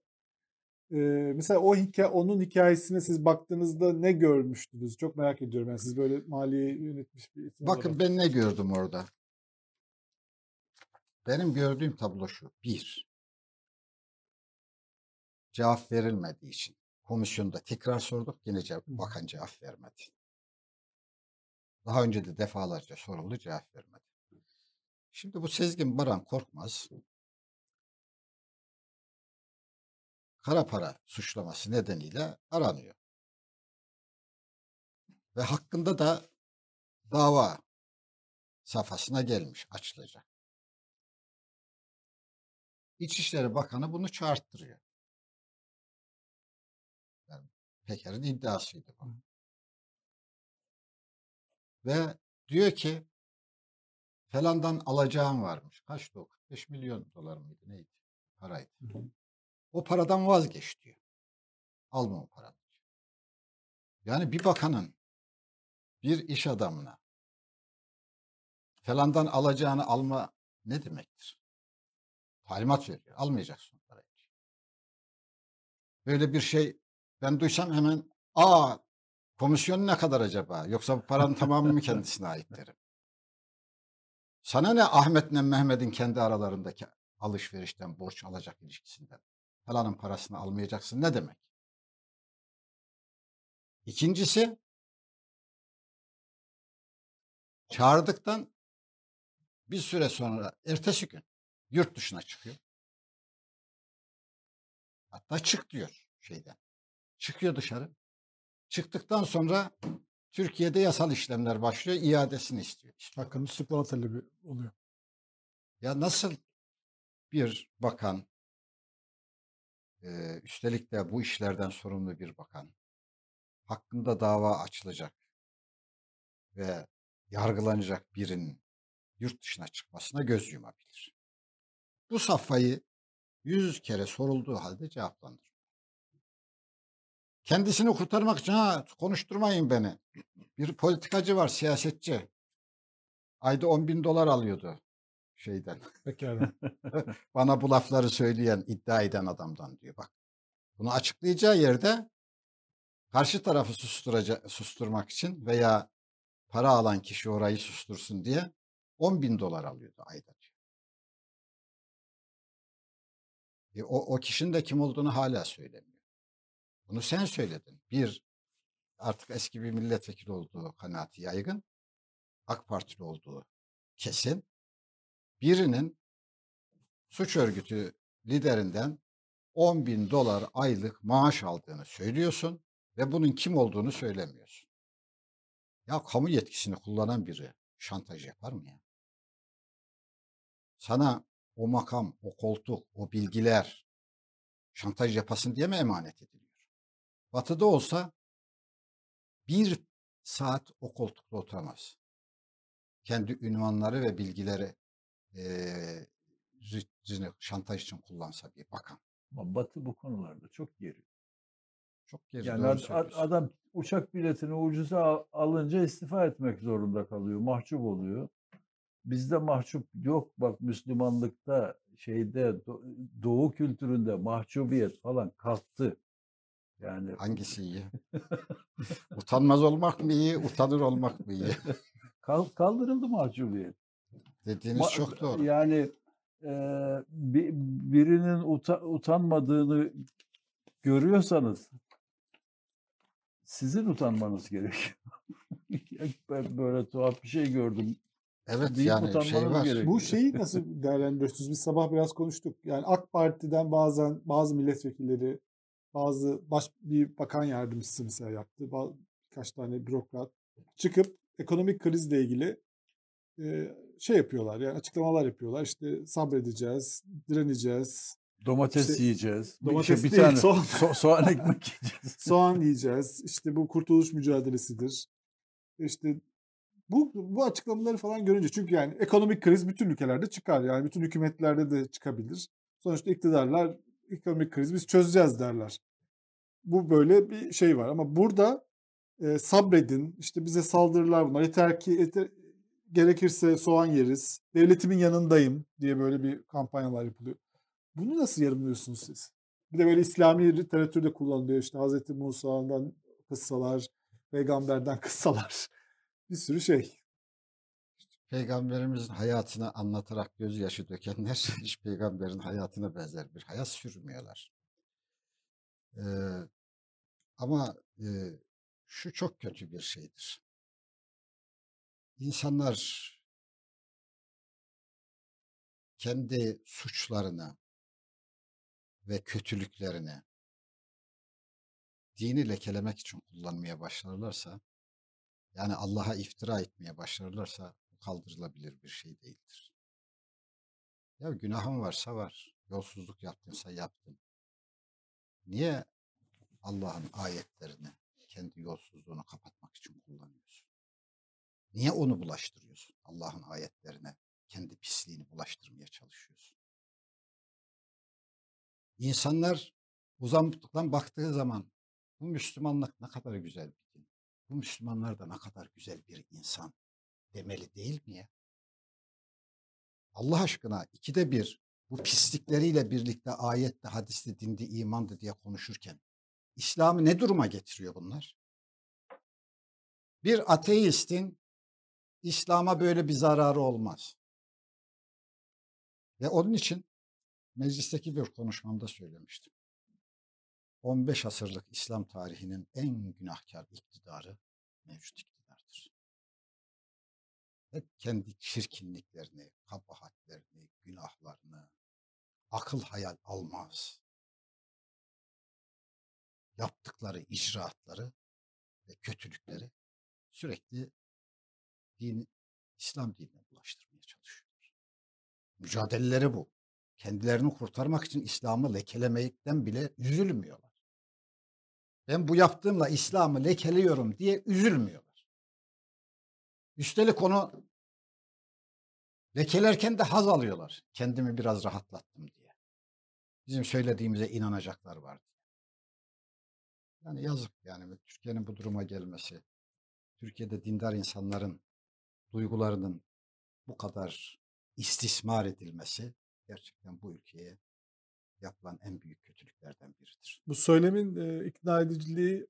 Mesela o hikaye, onun hikayesine siz baktığınızda ne görmüştünüz? Çok merak ediyorum. Yani siz böyle maliye yönetmiş bir Bakın olarak. ben ne gördüm orada. Benim gördüğüm tablo şu. Bir, cevap verilmediği için komisyonda tekrar sorduk. Yine cevap, bakan cevap vermedi. Daha önce de defalarca soruldu cevap vermedi. Şimdi bu Sezgin Baran Korkmaz kara para suçlaması nedeniyle aranıyor. Ve hakkında da dava safhasına gelmiş, açılacak. İçişleri Bakanı bunu çağırttırıyor. Peker'in iddiasıydı bu. Ve diyor ki falandan alacağım varmış. Kaçtı o? 45 milyon dolar mıydı? Neydi? Paraydı. O paradan vazgeç diyor. Alma o paranı. Yani bir bakanın bir iş adamına falandan alacağını alma ne demektir? Talimat veriyor. Almayacaksın parayı. Böyle bir şey ben duysam hemen aa komisyon ne kadar acaba? Yoksa bu paranın tamamı mı kendisine ait derim. Sana ne Ahmet'le Mehmet'in kendi aralarındaki alışverişten, borç alacak ilişkisinden? Falanın parasını almayacaksın ne demek? İkincisi çağırdıktan bir süre sonra ertesi gün yurt dışına çıkıyor. Hatta çık diyor şeyden. Çıkıyor dışarı. Çıktıktan sonra Türkiye'de yasal işlemler başlıyor. iadesini istiyor. Hakkında tutuklama talebi oluyor. Ya nasıl bir bakan e, üstelik de bu işlerden sorumlu bir bakan hakkında dava açılacak ve yargılanacak birinin yurt dışına çıkmasına göz yumabilir. Bu safhayı yüz kere sorulduğu halde cevaplandırır. Kendisini kurtarmak için ha konuşturmayın beni. Bir politikacı var siyasetçi. Ayda 10 bin dolar alıyordu şeyden. Pekala. Bana bu lafları söyleyen, iddia eden adamdan diyor. Bak bunu açıklayacağı yerde karşı tarafı susturacak, susturmak için veya para alan kişi orayı sustursun diye 10 bin dolar alıyordu ayda diyor. E, o, o kişinin de kim olduğunu hala söylemiyor. Bunu sen söyledin. Bir, artık eski bir milletvekili olduğu kanaati yaygın. AK Partili olduğu kesin. Birinin suç örgütü liderinden 10 bin dolar aylık maaş aldığını söylüyorsun ve bunun kim olduğunu söylemiyorsun. Ya kamu yetkisini kullanan biri şantaj yapar mı ya? Sana o makam, o koltuk, o bilgiler şantaj yapasın diye mi emanet ediliyor? Batı'da olsa bir saat o koltukta oturamaz. Kendi ünvanları ve bilgileri ri- şantaj için kullansa bir bakan. Ama Batı bu konularda çok geri. Çok geri Yani ad- ad- adam uçak biletini ucuza al- alınca istifa etmek zorunda kalıyor. Mahcup oluyor. Bizde mahcup yok. Bak Müslümanlıkta şeyde do- doğu kültüründe mahcubiyet falan kalktı. Yani Hangisi iyi? Utanmaz olmak mı iyi, utanır olmak mı iyi? kal- kaldırıldı mahcubiyet. Dediğiniz Ma- çok doğru. Yani e, bi- birinin uta- utanmadığını görüyorsanız sizin utanmanız gerekiyor. ben böyle tuhaf bir şey gördüm. Evet deyip yani şey var. gerekiyor. Bu şeyi nasıl değerlendiriyorsunuz? Biz sabah biraz konuştuk. Yani AK Parti'den bazen bazı milletvekilleri, bazı baş bir bakan yardımcısı mesela yaptı. Birkaç tane bürokrat çıkıp ekonomik krizle ilgili e, şey yapıyorlar. Yani açıklamalar yapıyorlar. İşte sabredeceğiz, direneceğiz, Domates İşte yiyeceğiz. Domates bir değil, tane soğan. so- soğan ekmek yiyeceğiz. soğan yiyeceğiz. İşte bu kurtuluş mücadelesidir. İşte bu bu açıklamaları falan görünce çünkü yani ekonomik kriz bütün ülkelerde çıkar. Yani bütün hükümetlerde de çıkabilir. Sonuçta iktidarlar ekonomik kriz biz çözeceğiz derler. Bu böyle bir şey var ama burada e, sabredin. işte bize saldırılar bunlar. Yeter ki yeter- gerekirse soğan yeriz. Devletimin yanındayım diye böyle bir kampanyalar yapılıyor. Bunu nasıl yorumluyorsunuz siz? Bir de böyle İslami literatürde kullanılıyor işte Hazreti Musa'dan kıssalar, peygamberden kıssalar. Bir sürü şey. Peygamberimizin hayatını anlatarak gözyaşı dökenler hiç peygamberin hayatına benzer bir hayat sürmüyorlar. Ee, ama e, şu çok kötü bir şeydir. İnsanlar kendi suçlarını ve kötülüklerini dini lekelemek için kullanmaya başlarlarsa, yani Allah'a iftira etmeye başlarlarsa kaldırılabilir bir şey değildir. Ya günahın varsa var, yolsuzluk yaptınsa yaptın. Niye Allah'ın ayetlerini kendi yolsuzluğunu kapatmak için kullanıyorsun? Niye onu bulaştırıyorsun? Allah'ın ayetlerine kendi pisliğini bulaştırmaya çalışıyorsun. İnsanlar uzanlıktan baktığı zaman bu Müslümanlık ne kadar güzel bir din. Bu Müslümanlar da ne kadar güzel bir insan demeli değil mi ya? Allah aşkına ikide bir bu pislikleriyle birlikte ayette, hadiste, dindi, imandı diye konuşurken İslam'ı ne duruma getiriyor bunlar? Bir ateistin İslam'a böyle bir zararı olmaz. Ve onun için meclisteki bir konuşmamda söylemiştim. 15 asırlık İslam tarihinin en günahkar iktidarı mevcut. Hep kendi çirkinliklerini, kabahatlerini, günahlarını akıl hayal almaz. Yaptıkları icraatları ve kötülükleri sürekli din, İslam dinine bulaştırmaya çalışıyorlar. Mücadeleleri bu. Kendilerini kurtarmak için İslam'ı lekelemekten bile üzülmüyorlar. Ben bu yaptığımla İslam'ı lekeliyorum diye üzülmüyorlar. Üstelik onu lekelerken de haz alıyorlar. Kendimi biraz rahatlattım diye. Bizim söylediğimize inanacaklar var diye. Yani yazık yani Türkiye'nin bu duruma gelmesi. Türkiye'de dindar insanların duygularının bu kadar istismar edilmesi gerçekten bu ülkeye yapılan en büyük kötülüklerden biridir. Bu söylemin e, ikna ediciliği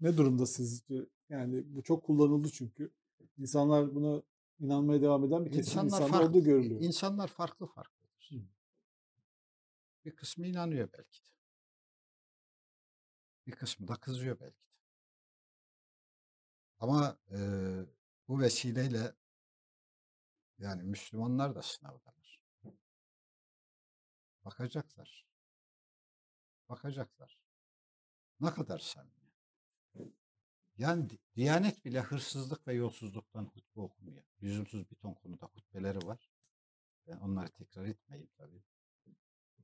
ne durumda sizce? Yani bu çok kullanıldı çünkü. İnsanlar buna inanmaya devam eden bir kesim insanlar, insanlar farklı, olduğu görülüyor. İnsanlar farklı farklıdır. Hı. Bir kısmı inanıyor belki de. Bir kısmı da kızıyor belki de. Ama e, bu vesileyle yani Müslümanlar da sınavdalar. Bakacaklar. Bakacaklar. Ne kadar samimi. Yani Diyanet bile hırsızlık ve yolsuzluktan hutbe okumuyor. Lüzumsuz bir ton konuda hutbeleri var. Ben onları tekrar etmeyeyim tabii.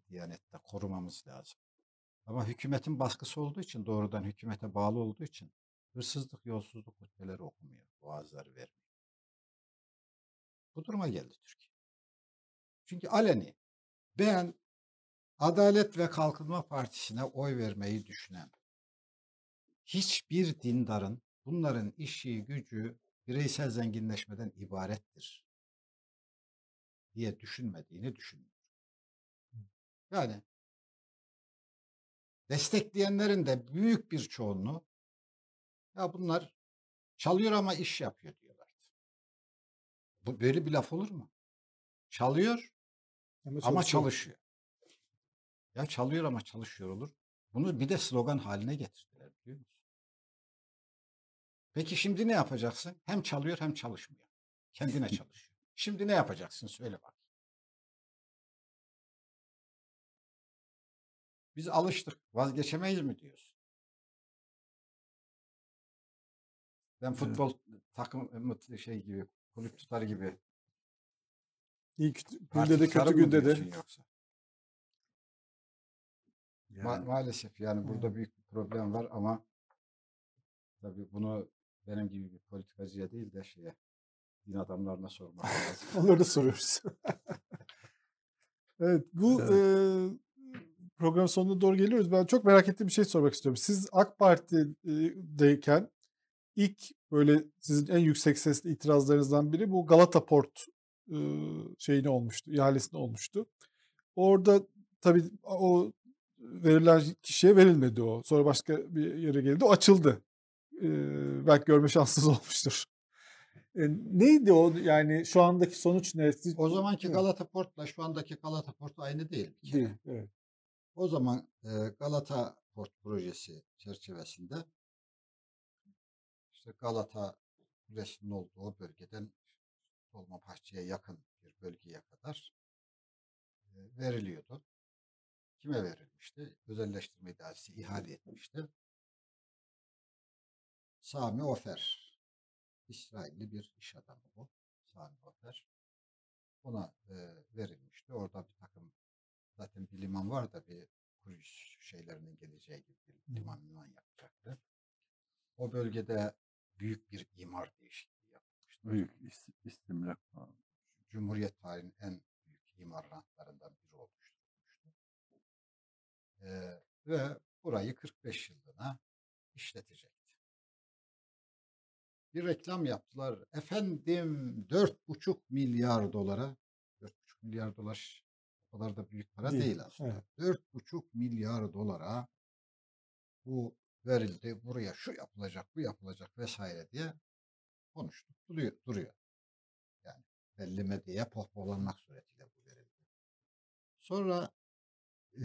Diyanette korumamız lazım. Ama hükümetin baskısı olduğu için doğrudan hükümete bağlı olduğu için hırsızlık, yolsuzluk hutbeleri okumuyor. Boğazları vermiyor. Bu duruma geldi Türkiye. Çünkü aleni ben Adalet ve Kalkınma Partisi'ne oy vermeyi düşünen hiçbir dindarın bunların işi gücü bireysel zenginleşmeden ibarettir diye düşünmediğini düşünüyorum. Yani destekleyenlerin de büyük bir çoğunluğu ya bunlar çalıyor ama iş yapıyor diyorlar. Bu böyle bir laf olur mu? Çalıyor ama çalışıyor. Ama çalışıyor. Ya çalıyor ama çalışıyor olur. Bunu bir de slogan haline getirdiler biliyor musun? Peki şimdi ne yapacaksın? Hem çalıyor hem çalışmıyor. Kendine çalışıyor. Şimdi ne yapacaksın? Söyle bak. Biz alıştık. Vazgeçemeyiz mi diyorsun? Ben futbol evet. takım şey gibi kulüp tutar gibi. İyi günde de kötü günde de. Yoksa? Yani. Ma- maalesef yani burada büyük bir problem var ama tabii bunu benim gibi bir politikacıya değil de şeye din adamlarına sormak lazım. Onları da soruyoruz. evet bu evet. E, program sonuna doğru geliyoruz. Ben çok merak ettiğim bir şey sormak istiyorum. Siz AK Parti'deyken ilk böyle sizin en yüksek sesli itirazlarınızdan biri bu Galata Port e, şeyini olmuştu, ihalesinde olmuştu. Orada tabii o verilen kişiye verilmedi o. Sonra başka bir yere geldi. O açıldı. Ee, belki görme şanssız olmuştur. E, neydi o yani şu andaki sonuç ne? O zamanki. Galata Port'la şu andaki Galata Port aynı değil. Değil. Evet. O zaman e, Galata Port projesi çerçevesinde işte Galata Kulesi'nin olduğu o bölgeden Dolmabahçe'ye yakın bir bölgeye kadar e, veriliyordu. Kime verilmişti? Özelleştirme idaresi ihale etmişti. Sami Ofer. İsrailli bir iş adamı bu. Sami Ofer. Ona e, verilmişti. Orada bir takım zaten bir liman var da bir kruz şeylerinin geleceği gibi bir liman liman yapacaktı. O bölgede büyük bir imar değişikliği yapılmıştı. Büyük is- istimlak. Cumhuriyet tarihinin en büyük imar rantlarından biri oluşturulmuştu. Ee, ve burayı 45 yıllığına işletecekti. Bir reklam yaptılar. Efendim 4,5 milyar dolara 4,5 milyar dolar o kadar da büyük para Değil, değil, aslında. 4,5 milyar dolara bu verildi. Buraya şu yapılacak, bu yapılacak vesaire diye konuştuk. Duruyor. duruyor. Yani belli medyaya pohpohlanmak suretiyle bu verildi. Sonra e,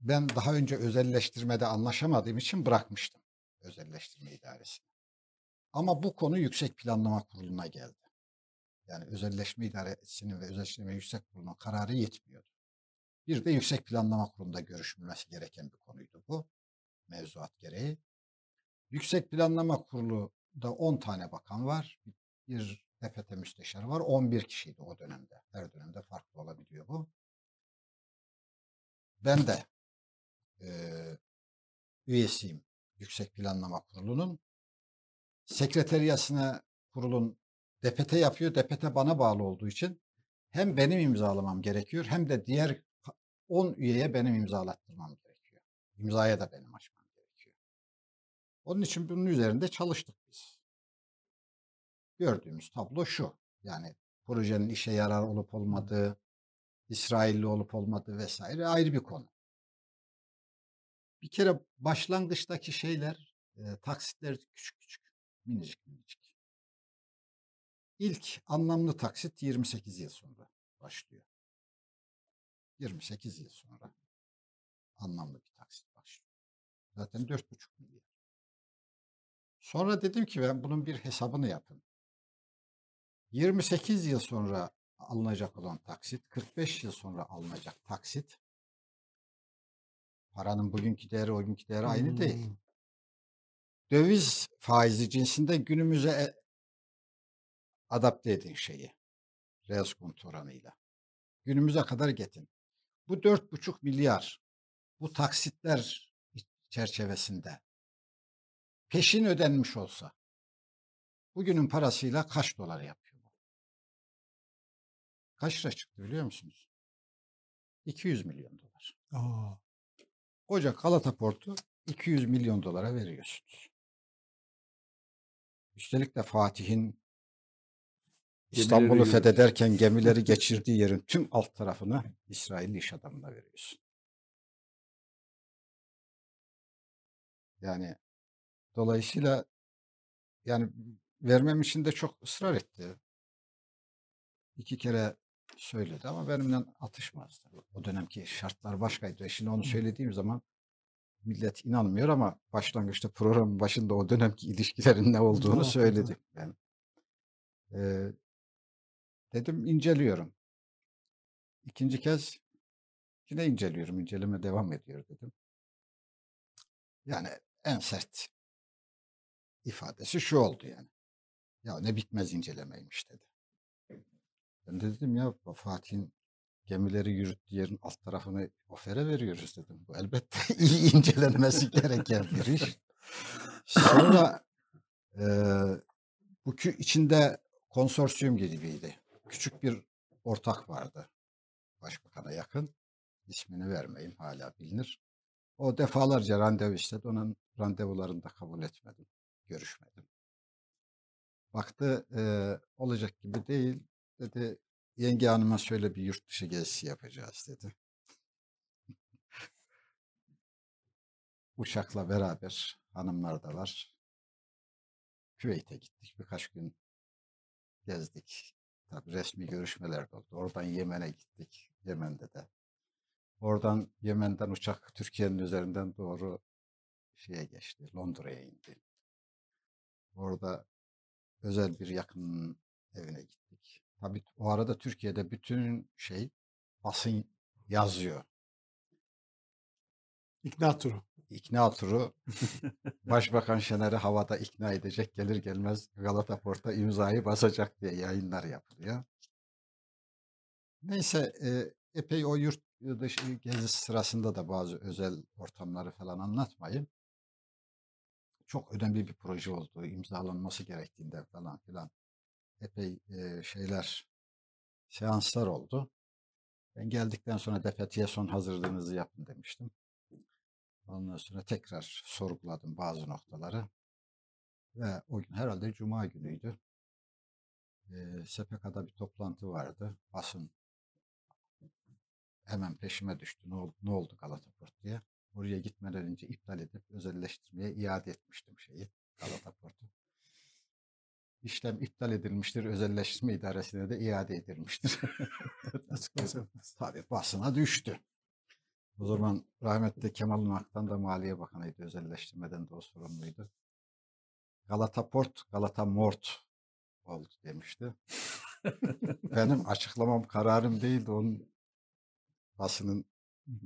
ben daha önce özelleştirmede anlaşamadığım için bırakmıştım özelleştirme idaresini. Ama bu konu Yüksek Planlama Kurulu'na geldi. Yani özelleşme idaresinin ve özelleştirme yüksek kurulunun kararı yetmiyordu. Bir de Yüksek Planlama Kurulu'nda görüşülmesi gereken bir konuydu bu. Mevzuat gereği. Yüksek Planlama Kurulu'da 10 tane bakan var. Bir TFT müsteşarı var. 11 kişiydi o dönemde. Her dönemde farklı olabiliyor bu. Ben de eee üyesiyim Yüksek Planlama Kurulu'nun. Sekreteriyasına kurulun DPT yapıyor. DPT bana bağlı olduğu için hem benim imzalamam gerekiyor hem de diğer 10 üyeye benim imzalattırmam gerekiyor. İmzaya da benim açmam gerekiyor. Onun için bunun üzerinde çalıştık biz. Gördüğümüz tablo şu. Yani projenin işe yarar olup olmadığı, İsrailli olup olmadığı vesaire ayrı bir konu. Bir kere başlangıçtaki şeyler, e, taksitler küçük küçük, minicik minicik. İlk anlamlı taksit 28 yıl sonra başlıyor. 28 yıl sonra anlamlı bir taksit başlıyor. Zaten 4,5 milyar. Sonra dedim ki ben bunun bir hesabını yapın. 28 yıl sonra alınacak olan taksit, 45 yıl sonra alınacak taksit paranın bugünkü değeri o günkü değeri aynı değil. Döviz faizi cinsinden günümüze e- adapte edin şeyi. Reskont oranıyla. Günümüze kadar getin. Bu 4,5 milyar bu taksitler çerçevesinde peşin ödenmiş olsa bugünün parasıyla kaç dolar yapıyor bu? Kaç lira çıktı biliyor musunuz? 200 milyon dolar. Aa, Koca Galata Port'u 200 milyon dolara veriyorsunuz. Üstelik de Fatih'in İstanbul'u fethederken gemileri geçirdiği yerin tüm alt tarafını İsrailli iş adamına veriyorsun. Yani dolayısıyla yani vermem için de çok ısrar etti. İki kere söyledi ama benimle atışmazdı. O dönemki şartlar başkaydı. Şimdi onu söylediğim zaman millet inanmıyor ama başlangıçta programın başında o dönemki ilişkilerin ne olduğunu Muhakkak. söyledi. Ben Ee, dedim inceliyorum. İkinci kez yine inceliyorum. İnceleme devam ediyor dedim. Yani en sert ifadesi şu oldu yani. Ya ne bitmez incelemeymiş dedi. Ben de dedim ya Fatih'in gemileri yürüttüğü yerin alt tarafını ofere veriyoruz dedim. Bu elbette iyi incelenmesi gereken bir iş. Sonra eee bu içinde konsorsiyum gibiydi. Küçük bir ortak vardı. Başbakan'a yakın. İsmini vermeyeyim hala bilinir. O defalarca randevu istedi. Onun randevularını da kabul etmedim. Görüşmedim. Baktı eee, olacak gibi değil. Dedi yenge hanıma söyle bir yurt dışı gezisi yapacağız dedi. uçakla beraber hanımlar da var. Küveyt'e gittik. Birkaç gün gezdik. Tabii resmi görüşmeler de oldu. Oradan Yemen'e gittik. Yemen'de de. Oradan Yemen'den uçak Türkiye'nin üzerinden doğru şeye geçti. Londra'ya indi. Orada özel bir yakın evine gittik. Tabii o arada Türkiye'de bütün şey basın yazıyor. İkna turu. İkna turu Başbakan Şener'i havada ikna edecek gelir gelmez Galata Port'a imzayı basacak diye yayınlar yapılıyor. Neyse e, epey o yurt dışı gezisi sırasında da bazı özel ortamları falan anlatmayayım. Çok önemli bir proje olduğu, imzalanması gerektiğinden falan filan epey e, şeyler, seanslar oldu. Ben geldikten sonra defetiye son hazırlığınızı yapın demiştim. Ondan sonra tekrar sorguladım bazı noktaları. Ve o gün herhalde Cuma günüydü. E, SPK'da bir toplantı vardı. Basın hemen peşime düştü. Ne oldu, ne oldu Galata Port diye. Oraya gitmeden önce iptal edip özelleştirmeye iade etmiştim şeyi. Galata Port'u. İşlem iptal edilmiştir. Özelleştirme idaresine de iade edilmiştir. Tabii basına düştü. O zaman rahmetli Kemal Nak'tan da Maliye Bakanıydı. Özelleştirmeden de o sorumluydu. Galata Port, Galata Mort oldu demişti. Benim açıklamam kararım değildi. Onun basının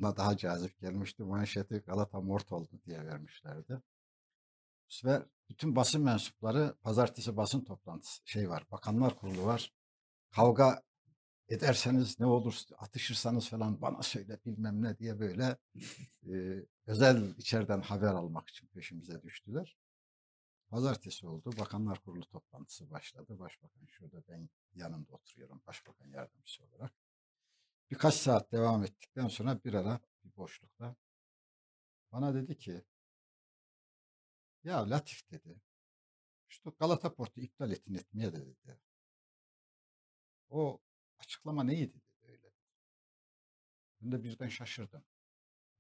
daha cazip gelmişti. Manşeti Galata Mort oldu diye vermişlerdi. Bu sefer bütün basın mensupları pazartesi basın toplantısı şey var. Bakanlar kurulu var. Kavga ederseniz ne olur atışırsanız falan bana söyle bilmem ne diye böyle e, özel içeriden haber almak için peşimize düştüler. Pazartesi oldu. Bakanlar Kurulu toplantısı başladı. Başbakan şurada ben yanında oturuyorum. Başbakan yardımcısı olarak. Birkaç saat devam ettikten sonra bir ara bir boşlukta bana dedi ki ya Latif dedi işte Galata Port'u iptal ettin etmeye de dedi. O açıklama neydi dedi öyle. Ben de birden şaşırdım.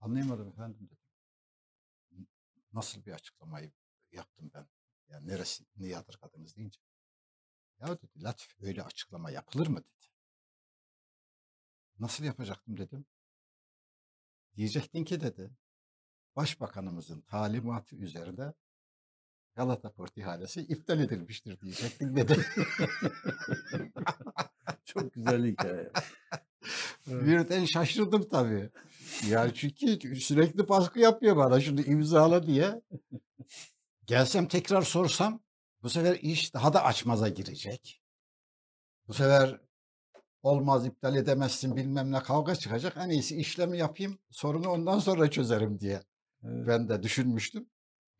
Anlayamadım efendim dedim. Nasıl bir açıklamayı yaptım ben? Yani neresi, ne yadırgadınız deyince. Ya dedi Latif öyle açıklama yapılır mı dedi. Nasıl yapacaktım dedim. Diyecektin ki dedi. Başbakanımızın talimatı üzerinde Galata Port ihalesi iptal edilmiştir diyecektin dedi. Çok güzel hikaye. Birden şaşırdım tabii. Yani çünkü sürekli baskı yapıyor bana şunu imzala diye. Gelsem tekrar sorsam bu sefer iş daha da açmaza girecek. Bu sefer olmaz iptal edemezsin bilmem ne kavga çıkacak. En iyisi işlemi yapayım sorunu ondan sonra çözerim diye Evet. ben de düşünmüştüm.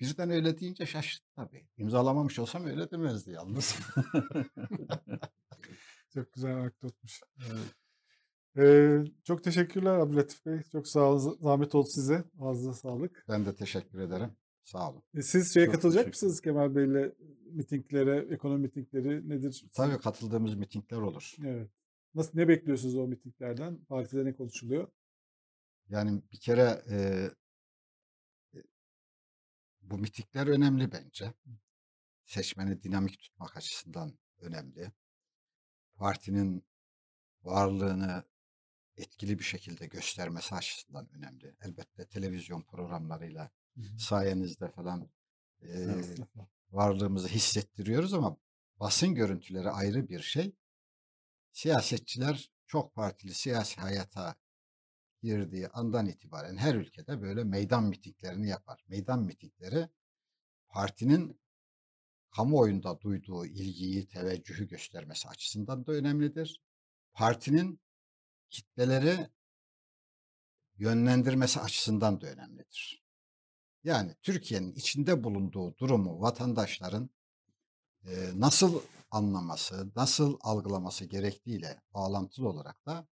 Birden öyle deyince şaşırdım tabii. İmzalamamış olsam öyle demezdi yalnız. Çok güzel anekdotmuş. Ee, çok teşekkürler Abdülatif Bey. Çok sağ olun. Zahmet oldu size. Ağzınıza sağlık. ben de teşekkür ederim. Sağ olun. E, Siz şeye Çok katılacak mısınız Kemal Bey'le mitinglere, ekonomi mitingleri nedir? Tabii katıldığımız mitingler olur. Evet. Nasıl ne bekliyorsunuz o mitinglerden? Partide ne konuşuluyor? Yani bir kere e, bu mitikler önemli bence. Seçmeni dinamik tutmak açısından önemli. Partinin varlığını etkili bir şekilde göstermesi açısından önemli. Elbette televizyon programlarıyla sayenizde falan e, varlığımızı hissettiriyoruz ama basın görüntüleri ayrı bir şey. Siyasetçiler çok partili siyasi hayata girdiği andan itibaren her ülkede böyle meydan mitinglerini yapar. Meydan mitingleri partinin kamuoyunda duyduğu ilgiyi, teveccühü göstermesi açısından da önemlidir. Partinin kitleleri yönlendirmesi açısından da önemlidir. Yani Türkiye'nin içinde bulunduğu durumu vatandaşların e, nasıl anlaması, nasıl algılaması gerektiğiyle bağlantılı olarak da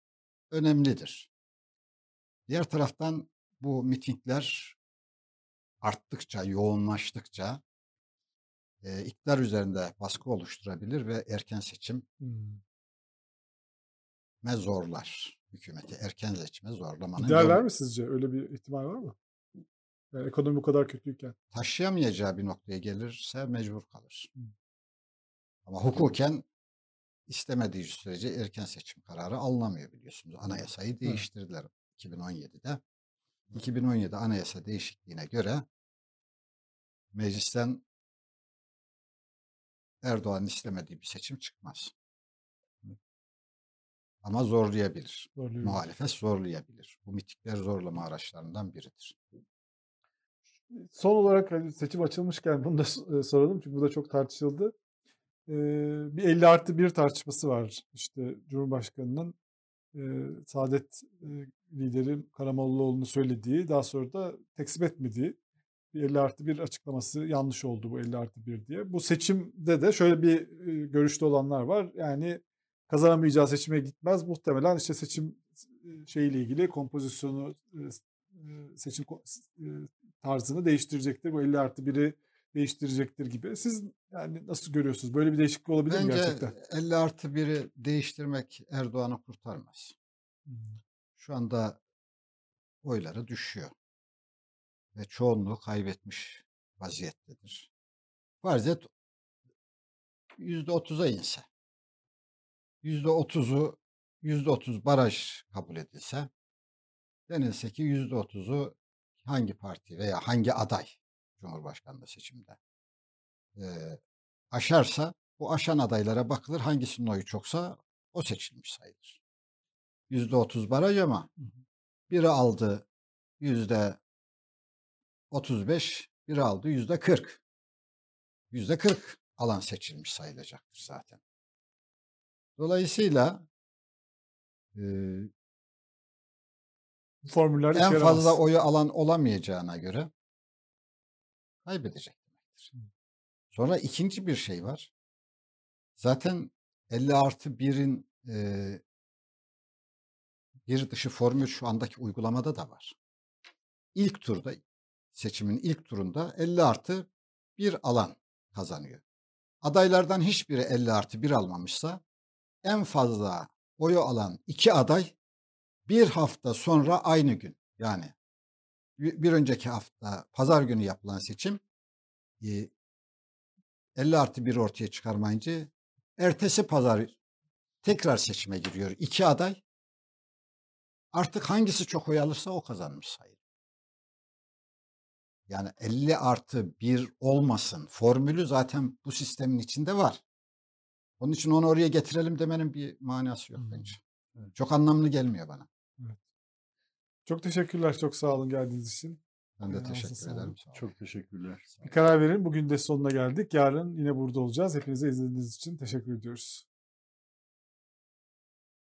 önemlidir. Diğer taraftan bu mitingler arttıkça, yoğunlaştıkça e, iktidar üzerinde baskı oluşturabilir ve erken seçime Hmm. zorlar. Hükümeti erken seçime zorlamanın Giderler yolu- mi sizce? Öyle bir ihtimal var mı? Yani ekonomi bu kadar kötüyken. taşıyamayacağı bir noktaya gelirse mecbur kalır. Ama hukuken istemediği sürece erken seçim kararı alınamıyor biliyorsunuz. Anayasayı değiştirdiler 2017'de. 2017 anayasa değişikliğine göre meclisten Erdoğan'ın istemediği bir seçim çıkmaz. Ama zorlayabilir. Zorluyor. Muhalefet zorlayabilir. Bu mitikler zorlama araçlarından biridir. Son olarak hani seçim açılmışken bunu da e, soralım çünkü bu da çok tartışıldı. Ee, bir 50 artı 1 tartışması var işte Cumhurbaşkanı'nın e, Saadet e, lideri Karamollaoğlu'nu söylediği daha sonra da tekzip etmediği bir 50 artı 1 açıklaması yanlış oldu bu 50 artı 1 diye. Bu seçimde de şöyle bir görüşte olanlar var. Yani kazanamayacağı seçime gitmez. Muhtemelen işte seçim şeyiyle ilgili kompozisyonu seçim tarzını değiştirecektir. Bu 50 artı 1'i değiştirecektir gibi. Siz yani nasıl görüyorsunuz? Böyle bir değişiklik olabilir mi Bence gerçekten? 50 artı 1'i değiştirmek Erdoğan'ı kurtarmaz. Şu anda oyları düşüyor. Ve çoğunluğu kaybetmiş vaziyettedir. Farz et %30'a inse. %30'u %30 baraj kabul edilse denilse ki %30'u hangi parti veya hangi aday Cumhurbaşkanlığı seçimde eee, aşarsa bu aşan adaylara bakılır hangisinin oyu çoksa o seçilmiş sayılır. %30 baraj ama biri aldı yüzde 35, biri aldı yüzde 40. Yüzde 40 alan seçilmiş sayılacaktır zaten. Dolayısıyla Bu formüller en fazla oyu alan olamayacağına göre kaybedecek demektir. Sonra ikinci bir şey var. Zaten 50 artı 1'in eee bir dışı formül şu andaki uygulamada da var. İlk turda seçimin ilk turunda 50 artı 1 alan kazanıyor. Adaylardan hiçbiri 50 artı 1 almamışsa en fazla oyu alan iki aday bir hafta sonra aynı gün yani bir bir önceki hafta pazar günü yapılan seçim e, 50 artı 1 ortaya çıkarmayınca ertesi pazar tekrar seçime giriyor. iki aday artık hangisi çok oy alırsa o kazanmış sayılır. Yani 50 artı 1 olmasın. Formülü zaten bu sistemin içinde var. Onun için onu oraya getirelim demenin bir manası yok Hmm. bence. Çok anlamlı gelmiyor bana. Çok teşekkürler. Çok sağ olun geldiğiniz için. Ben de Ağzına teşekkür ederim. Sağ olun. Çok teşekkürler. Bir karar verin. Bugün de sonuna geldik. Yarın yine burada olacağız. Hepinize izlediğiniz için teşekkür ediyoruz.